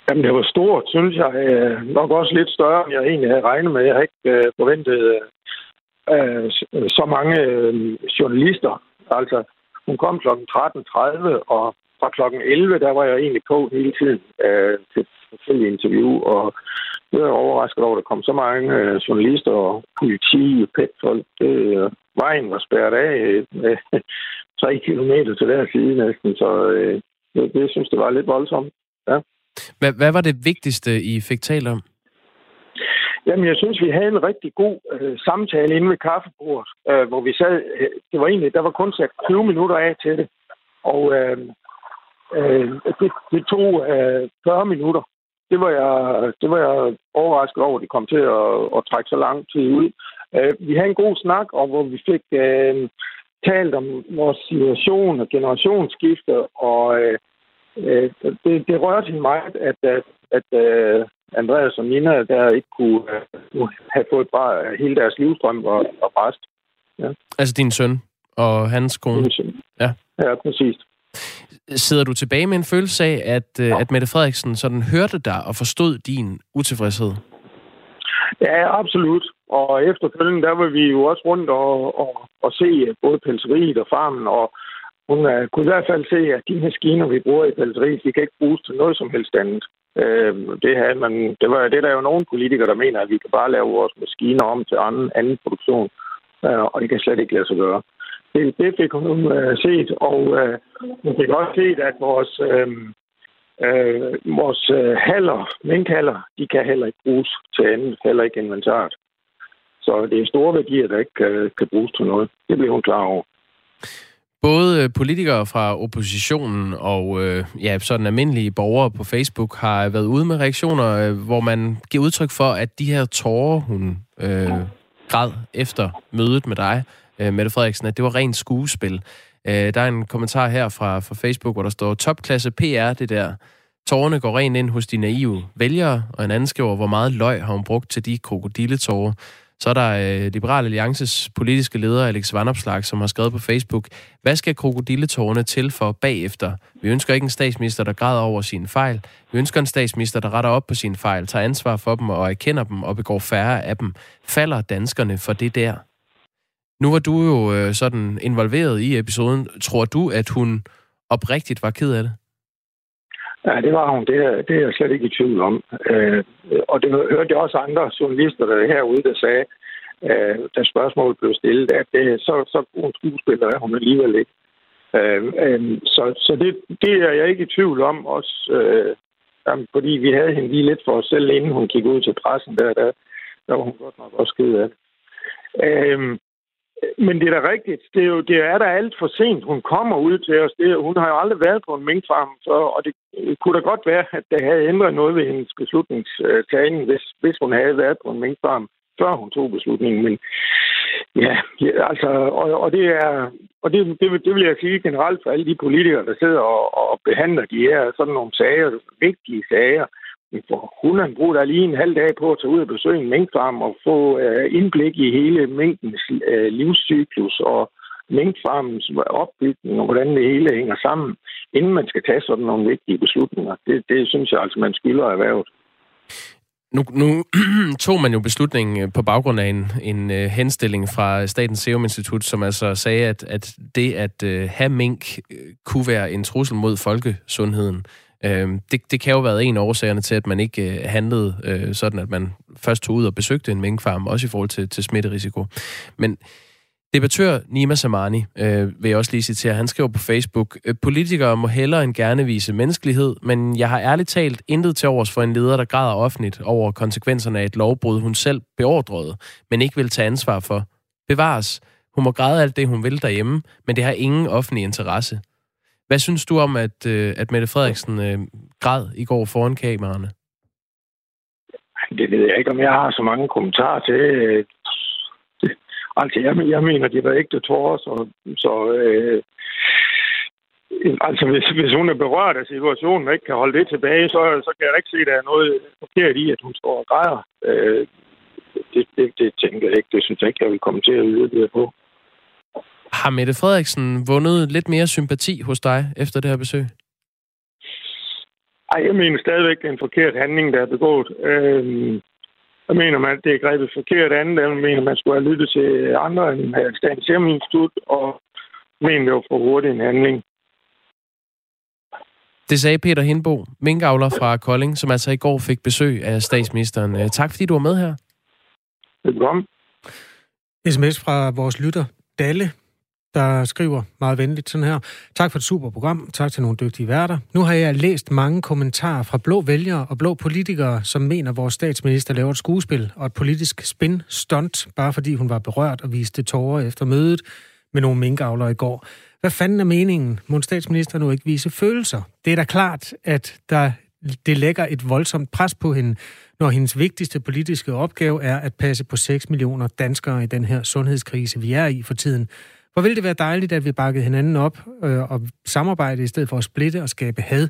Jamen, det var stort, synes jeg. Øh, nok også lidt større, end jeg egentlig havde regnet med. Jeg havde ikke øh, forventet øh, øh så mange øh, journalister. Altså, hun kom kl. 13.30, og fra kl. 11, der var jeg egentlig på hele tiden øh, til forskellige interview, og jeg er overrasket over, at der kom så mange journalister og politi og petfolk. Det, vejen var spærret af med [laughs] tre kilometer til hver side næsten, så det, det synes det var lidt voldsomt. Ja. Hvad, hvad var det vigtigste, I fik talt om? Jamen, jeg synes, vi havde en rigtig god øh, samtale inde ved kaffebordet, øh, hvor vi sad, øh, det var egentlig, der var kun sat 20 minutter af til det, og øh, øh, det, det tog øh, 40 minutter. Det var, jeg, det var jeg overrasket over, at det kom til at, at trække så lang tid ud. Øh, vi havde en god snak, og hvor vi fik øh, talt om vores situation og generationsskifte, og øh, øh, det, det rørte hende meget, at, at, at uh, Andreas og Nina der ikke kunne uh, have fået bare hele deres livstrøm og, og rest. Ja. Altså din søn og hans kone? Min søn. Ja. ja, præcis. Sidder du tilbage med en følelse af, at, uh, at Mette Frederiksen sådan hørte dig og forstod din utilfredshed? Ja, absolut. Og efterfølgende, der var vi jo også rundt og, og, og se både pelseriet og farmen, og hun uh, kunne i hvert fald se, at de maskiner, vi bruger i pelseriet, de kan ikke bruges til noget som helst andet. Uh, det, havde man, det, var, det der er jo nogle politikere, der mener, at vi kan bare lave vores maskiner om til anden, anden produktion, uh, og det kan slet ikke lade sig gøre. Det, det fik hun uh, set, og uh, hun fik også set, at vores... Uh, Øh, vores øh, haller, minkhaller, de kan heller ikke bruges til andet, heller ikke inventaret. Så det er store værdier, der ikke kan, kan bruges til noget. Det blev hun klar over. Både øh, politikere fra oppositionen og øh, ja, sådan almindelige borgere på Facebook har været ude med reaktioner, øh, hvor man giver udtryk for, at de her tårer, hun øh, græd efter mødet med dig, øh, Mette Frederiksen, at det var rent skuespil. Øh, der er en kommentar her fra, fra Facebook, hvor der står, topklasse PR, det der. Tårerne går rent ind hos de naive vælgere, og en anden skriver, hvor meget løg har hun brugt til de krokodilletårer. Så er der øh, Liberal Alliances politiske leder, Alex Vanopslag, som har skrevet på Facebook, hvad skal krokodilletårne til for bagefter? Vi ønsker ikke en statsminister, der græder over sine fejl. Vi ønsker en statsminister, der retter op på sine fejl, tager ansvar for dem og erkender dem og begår færre af dem. Falder danskerne for det der? Nu var du jo øh, sådan involveret i episoden. Tror du, at hun oprigtigt var ked af det? Ja, det var hun. Det er, det er jeg slet ikke i tvivl om. Øh, og det hørte jeg også andre journalister der herude, der sagde, øh, da spørgsmålet blev stillet, at det, så, så god skuespiller er hun alligevel ikke. Øh, øh, så så det, det er jeg ikke i tvivl om, også øh, jamen, fordi vi havde hende lige lidt for os selv, inden hun gik ud til pressen, der, der, der var hun godt nok også ked af det. Øh, men det er da rigtigt. Det er, jo, det er da alt for sent, hun kommer ud til os. Det, hun har jo aldrig været på en minkfarm, så, og det kunne da godt være, at det havde ændret noget ved hendes beslutningstagen, hvis, hvis hun havde været på en minkfarm, før hun tog beslutningen. Men ja, ja altså, og, og det er, og det, det, det vil jeg sige generelt for alle de politikere, der sidder og, og behandler de her sådan nogle sager, vigtige sager, for hunden bruger der lige en halv dag på at tage ud og besøge en minkfarm og få øh, indblik i hele minkens øh, livscyklus og minkfarmens opbygning og hvordan det hele hænger sammen, inden man skal tage sådan nogle vigtige beslutninger. Det, det synes jeg altså, man skylder erhvervet. Nu, nu [clears throat] tog man jo beslutningen øh, på baggrund af en, en øh, henstilling fra Statens Serum Institut, som altså sagde, at, at det at øh, have mink øh, kunne være en trussel mod folkesundheden. Øh, det, det kan jo have været en af årsagerne til, at man ikke øh, handlede øh, sådan, at man først tog ud og besøgte en minkfarm, også i forhold til, til smitterisiko. Men debattør Nima Samani, øh, vil jeg også lige citere, han skriver på Facebook, øh, politikere må hellere end gerne vise menneskelighed, men jeg har ærligt talt intet til overs for en leder, der græder offentligt over konsekvenserne af et lovbrud, hun selv beordrede, men ikke vil tage ansvar for. Bevares. Hun må græde alt det, hun vil derhjemme, men det har ingen offentlig interesse. Hvad synes du om, at, øh, at Mette Frederiksen øh, græd i går foran kameraerne? Det ved jeg ikke, om jeg har så mange kommentarer til. Øh. Altså, jeg, jeg mener, det var ægte tårer, så, så øh, altså, hvis, hvis hun er berørt af situationen og ikke kan holde det tilbage, så, så kan jeg ikke se, at der er noget forkert i, at hun står og græder. Øh, det, det, det tænker jeg ikke. Det synes jeg ikke, jeg vil komme til at på. Har Mette Frederiksen vundet lidt mere sympati hos dig efter det her besøg? Ej, jeg mener stadigvæk, det er en forkert handling, der er begået. Øhm, jeg mener man, at det er grebet forkert andet. Jeg mener, man skulle have lyttet til andre end Statens Serum Institut, og mener, det var for hurtigt en handling. Det sagde Peter Hindbo, minkavler fra Kolding, som altså i går fik besøg af statsministeren. Øh, tak fordi du var med her. Velkommen. SMS fra vores lytter, Dalle der skriver meget venligt sådan her. Tak for et super program. Tak til nogle dygtige værter. Nu har jeg læst mange kommentarer fra blå vælgere og blå politikere, som mener, at vores statsminister laver et skuespil og et politisk spin stunt, bare fordi hun var berørt og viste tårer efter mødet med nogle minkavlere i går. Hvad fanden er meningen? Må statsminister nu ikke vise følelser? Det er da klart, at der, det lægger et voldsomt pres på hende, når hendes vigtigste politiske opgave er at passe på 6 millioner danskere i den her sundhedskrise, vi er i for tiden. Hvor ville det være dejligt, at vi bakkede hinanden op øh, og samarbejde i stedet for at splitte og skabe had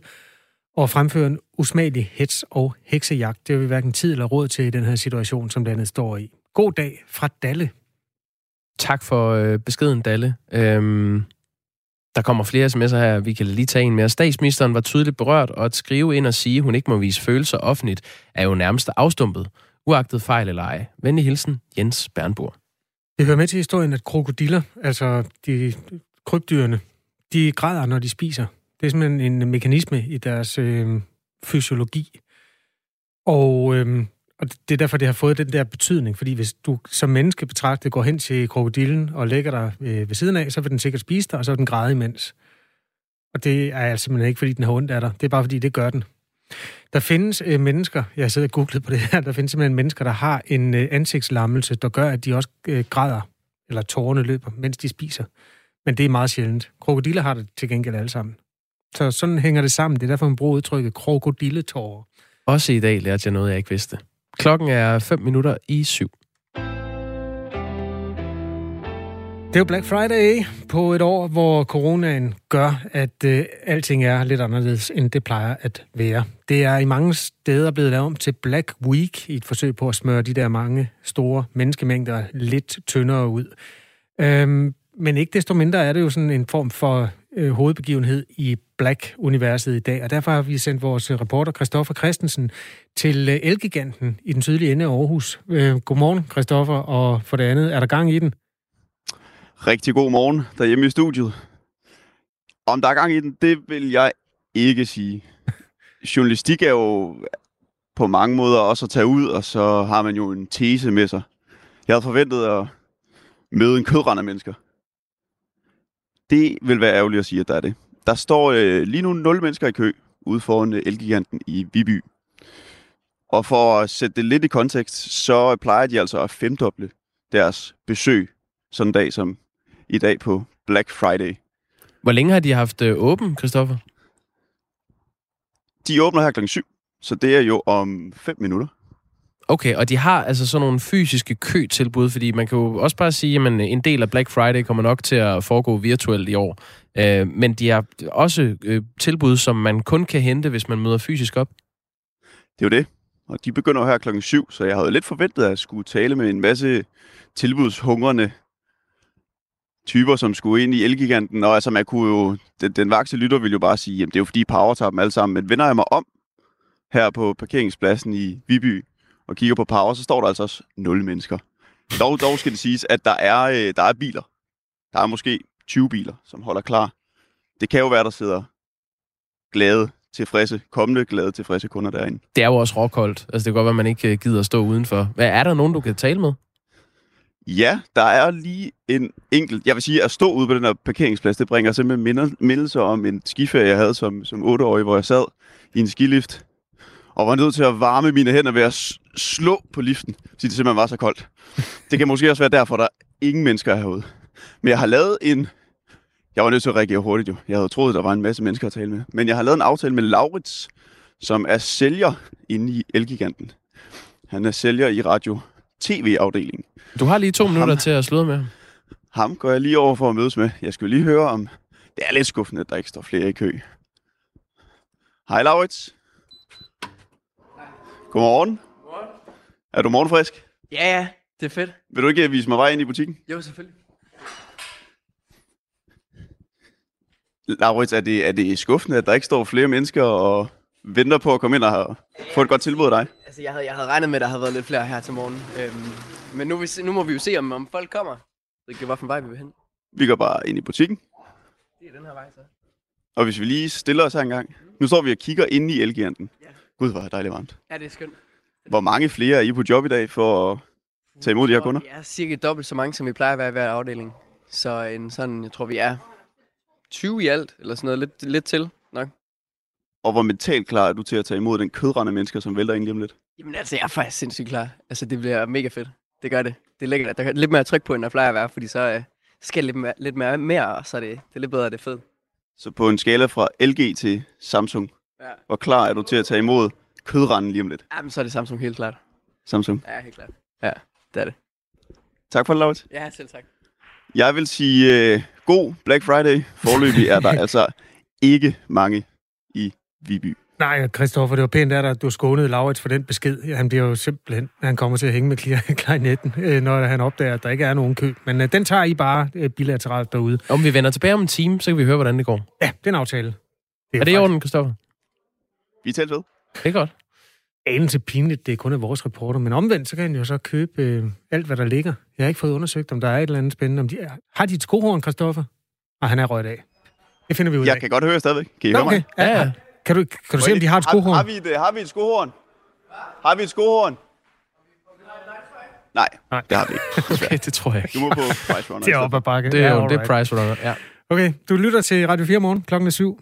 og fremføre en usmagelig hets og heksejagt. Det har vi hverken tid eller råd til i den her situation, som landet står i. God dag fra Dalle. Tak for øh, beskeden, Dalle. Øhm, der kommer flere sms'er her. Vi kan lige tage en mere. Statsministeren var tydeligt berørt, og at skrive ind og sige, at hun ikke må vise følelser offentligt, er jo nærmest afstumpet. uagtet fejl eller ej. Venlig hilsen, Jens Bernburg. Det hører med til historien, at krokodiller, altså de krybdyrene, de græder, når de spiser. Det er simpelthen en mekanisme i deres øh, fysiologi. Og, øh, og det er derfor, det har fået den der betydning. Fordi hvis du som menneske betragtet går hen til krokodillen og lægger dig øh, ved siden af, så vil den sikkert spise dig, og så vil den græde imens. Og det er altså simpelthen ikke, fordi den har ondt af dig. Det er bare, fordi det gør den. Der findes øh, mennesker, jeg sidder og googlet på det her, der findes simpelthen mennesker, der har en øh, ansigtslammelse, der gør, at de også øh, græder, eller tårerne løber, mens de spiser. Men det er meget sjældent. Krokodiller har det til gengæld alle sammen. Så sådan hænger det sammen. Det er derfor, man bruger udtrykket krokodilletårer. Også i dag lærte jeg noget, jeg ikke vidste. Klokken er 5 minutter i syv. Det er jo Black Friday på et år, hvor coronaen gør, at øh, alting er lidt anderledes, end det plejer at være. Det er i mange steder blevet lavet om til Black Week, i et forsøg på at smøre de der mange store menneskemængder lidt tyndere ud. Øhm, men ikke desto mindre er det jo sådan en form for øh, hovedbegivenhed i Black-universet i dag, og derfor har vi sendt vores reporter Christoffer Christensen til øh, Elgiganten i den sydlige ende af Aarhus. Øh, godmorgen, Christoffer, og for det andet, er der gang i den? Rigtig god morgen derhjemme i studiet. Om der er gang i den, det vil jeg ikke sige. [laughs] Journalistik er jo på mange måder også at tage ud, og så har man jo en tese med sig. Jeg havde forventet at møde en kødrand af mennesker. Det vil være ærgerligt at sige, at der er det. Der står øh, lige nu 0 mennesker i kø ude foran øh, Elgiganten i Viby. Og for at sætte det lidt i kontekst, så plejer de altså at femdoble deres besøg sådan en dag som i dag på Black Friday. Hvor længe har de haft øh, åben, Christoffer? De åbner her klokken 7, så det er jo om 5 minutter. Okay, og de har altså sådan nogle fysiske køtilbud, fordi man kan jo også bare sige, at en del af Black Friday kommer nok til at foregå virtuelt i år. Øh, men de har også øh, tilbud, som man kun kan hente, hvis man møder fysisk op. Det er jo det. Og de begynder her klokken 7, så jeg havde lidt forventet, at skulle tale med en masse tilbudshungrende typer, som skulle ind i Elgiganten, og altså man kunne jo, den, den vakse lytter vil jo bare sige, jamen det er jo fordi Power tager dem alle sammen, men vender jeg mig om her på parkeringspladsen i Viby og kigger på Power, så står der altså også 0 mennesker. Dog, dog skal det siges, at der er, øh, der er biler. Der er måske 20 biler, som holder klar. Det kan jo være, der sidder glade, tilfredse, kommende glade, tilfredse kunder derinde. Det er jo også råkoldt. Altså, det kan godt være, at man ikke øh, gider at stå udenfor. Hvad, er der nogen, du kan tale med? Ja, der er lige en enkelt... Jeg vil sige, at stå ude på den her parkeringsplads, det bringer simpelthen mindelser om en skiferie, jeg havde som, som 8-årig, hvor jeg sad i en skilift og var nødt til at varme mine hænder ved at slå på liften, fordi det simpelthen var så koldt. Det kan måske også være derfor, der er ingen mennesker herude. Men jeg har lavet en... Jeg var nødt til at reagere hurtigt jo. Jeg havde troet, der var en masse mennesker at tale med. Men jeg har lavet en aftale med Laurits, som er sælger inde i Elgiganten. Han er sælger i radio tv-afdelingen. Du har lige to minutter ham, til at slå med ham. går jeg lige over for at mødes med. Jeg skulle lige høre om... Det er lidt skuffende, at der ikke står flere i kø. Hej, Laurits. Godmorgen. Godmorgen. Er du morgenfrisk? Ja, ja. Det er fedt. Vil du ikke vise mig vej ind i butikken? Jo, selvfølgelig. Laurits, er det, er det skuffende, at der ikke står flere mennesker og venter på at komme ind og få et godt tilbud af dig? Altså, jeg havde, jeg havde regnet med, at der havde været lidt flere her til morgen. Øhm, men nu, nu må vi jo se, om, om folk kommer. Det ikke, hvad for en vej vi vil hen. Vi går bare ind i butikken. Det er den her vej, så. Og hvis vi lige stiller os her en gang. Nu står vi og kigger ind i Elgiganten. Ja. Gud, hvor er det dejligt varmt. Ja, det er skønt. Hvor mange flere er I på job i dag for at tage imod de her kunder? Ja, cirka dobbelt så mange, som vi plejer at være i hver afdeling. Så en sådan, jeg tror, vi er 20 i alt, eller sådan noget, lidt, lidt til. Og hvor mentalt klar er du til at tage imod den kødrende mennesker, som vælter ind lige om lidt? Jamen altså, jeg er faktisk sindssygt klar. Altså, det bliver mega fedt. Det gør det. Det er lækkert. Der er lidt mere tryk på, end der plejer at være, fordi så øh, skal lidt mere, lidt mere, mere, og så er det, det er lidt bedre, det er fedt. Så på en skala fra LG til Samsung, ja. hvor klar er du til at tage imod kødranden lige om lidt? Jamen, så er det Samsung helt klart. Samsung? Ja, helt klart. Ja, det er det. Tak for det, Laurits. Ja, selv tak. Jeg vil sige uh, god Black Friday. Forløbig er der [laughs] altså ikke mange Viby. Nej, Christoffer, det var pænt at du skånede Laurits for den besked. Han bliver jo simpelthen, han kommer til at hænge med [laughs] klarinetten, øh, når han opdager, at der ikke er nogen kø. Men uh, den tager I bare uh, bilateralt derude. Om vi vender tilbage om en time, så kan vi høre, hvordan det går. Ja, det er en aftale. Det er, er det i orden, Christoffer? Vi tæt ved. Det er godt. anelse pinligt, det er kun af vores reporter, men omvendt, så kan han jo så købe øh, alt, hvad der ligger. Jeg har ikke fået undersøgt, om der er et eller andet spændende. Om de er. Har de et skohorn, Christoffer? Og han er røget af. Det finder vi ud af. Jeg kan godt høre stadigvæk. Kan I høre okay. mig? Ja, ja. Kan du, kan du se, om de har et skohorn? Har, har, vi et, har vi et skohorn? Har vi et skohorn? Nej, Nej, det har vi ikke. [laughs] Okay, det tror jeg ikke. Du må på Price Runner. Det er op ad bakke. Det er Ja, jo det er. Price Runner, ja. Okay, du lytter til Radio 4 morgen klokken er syv.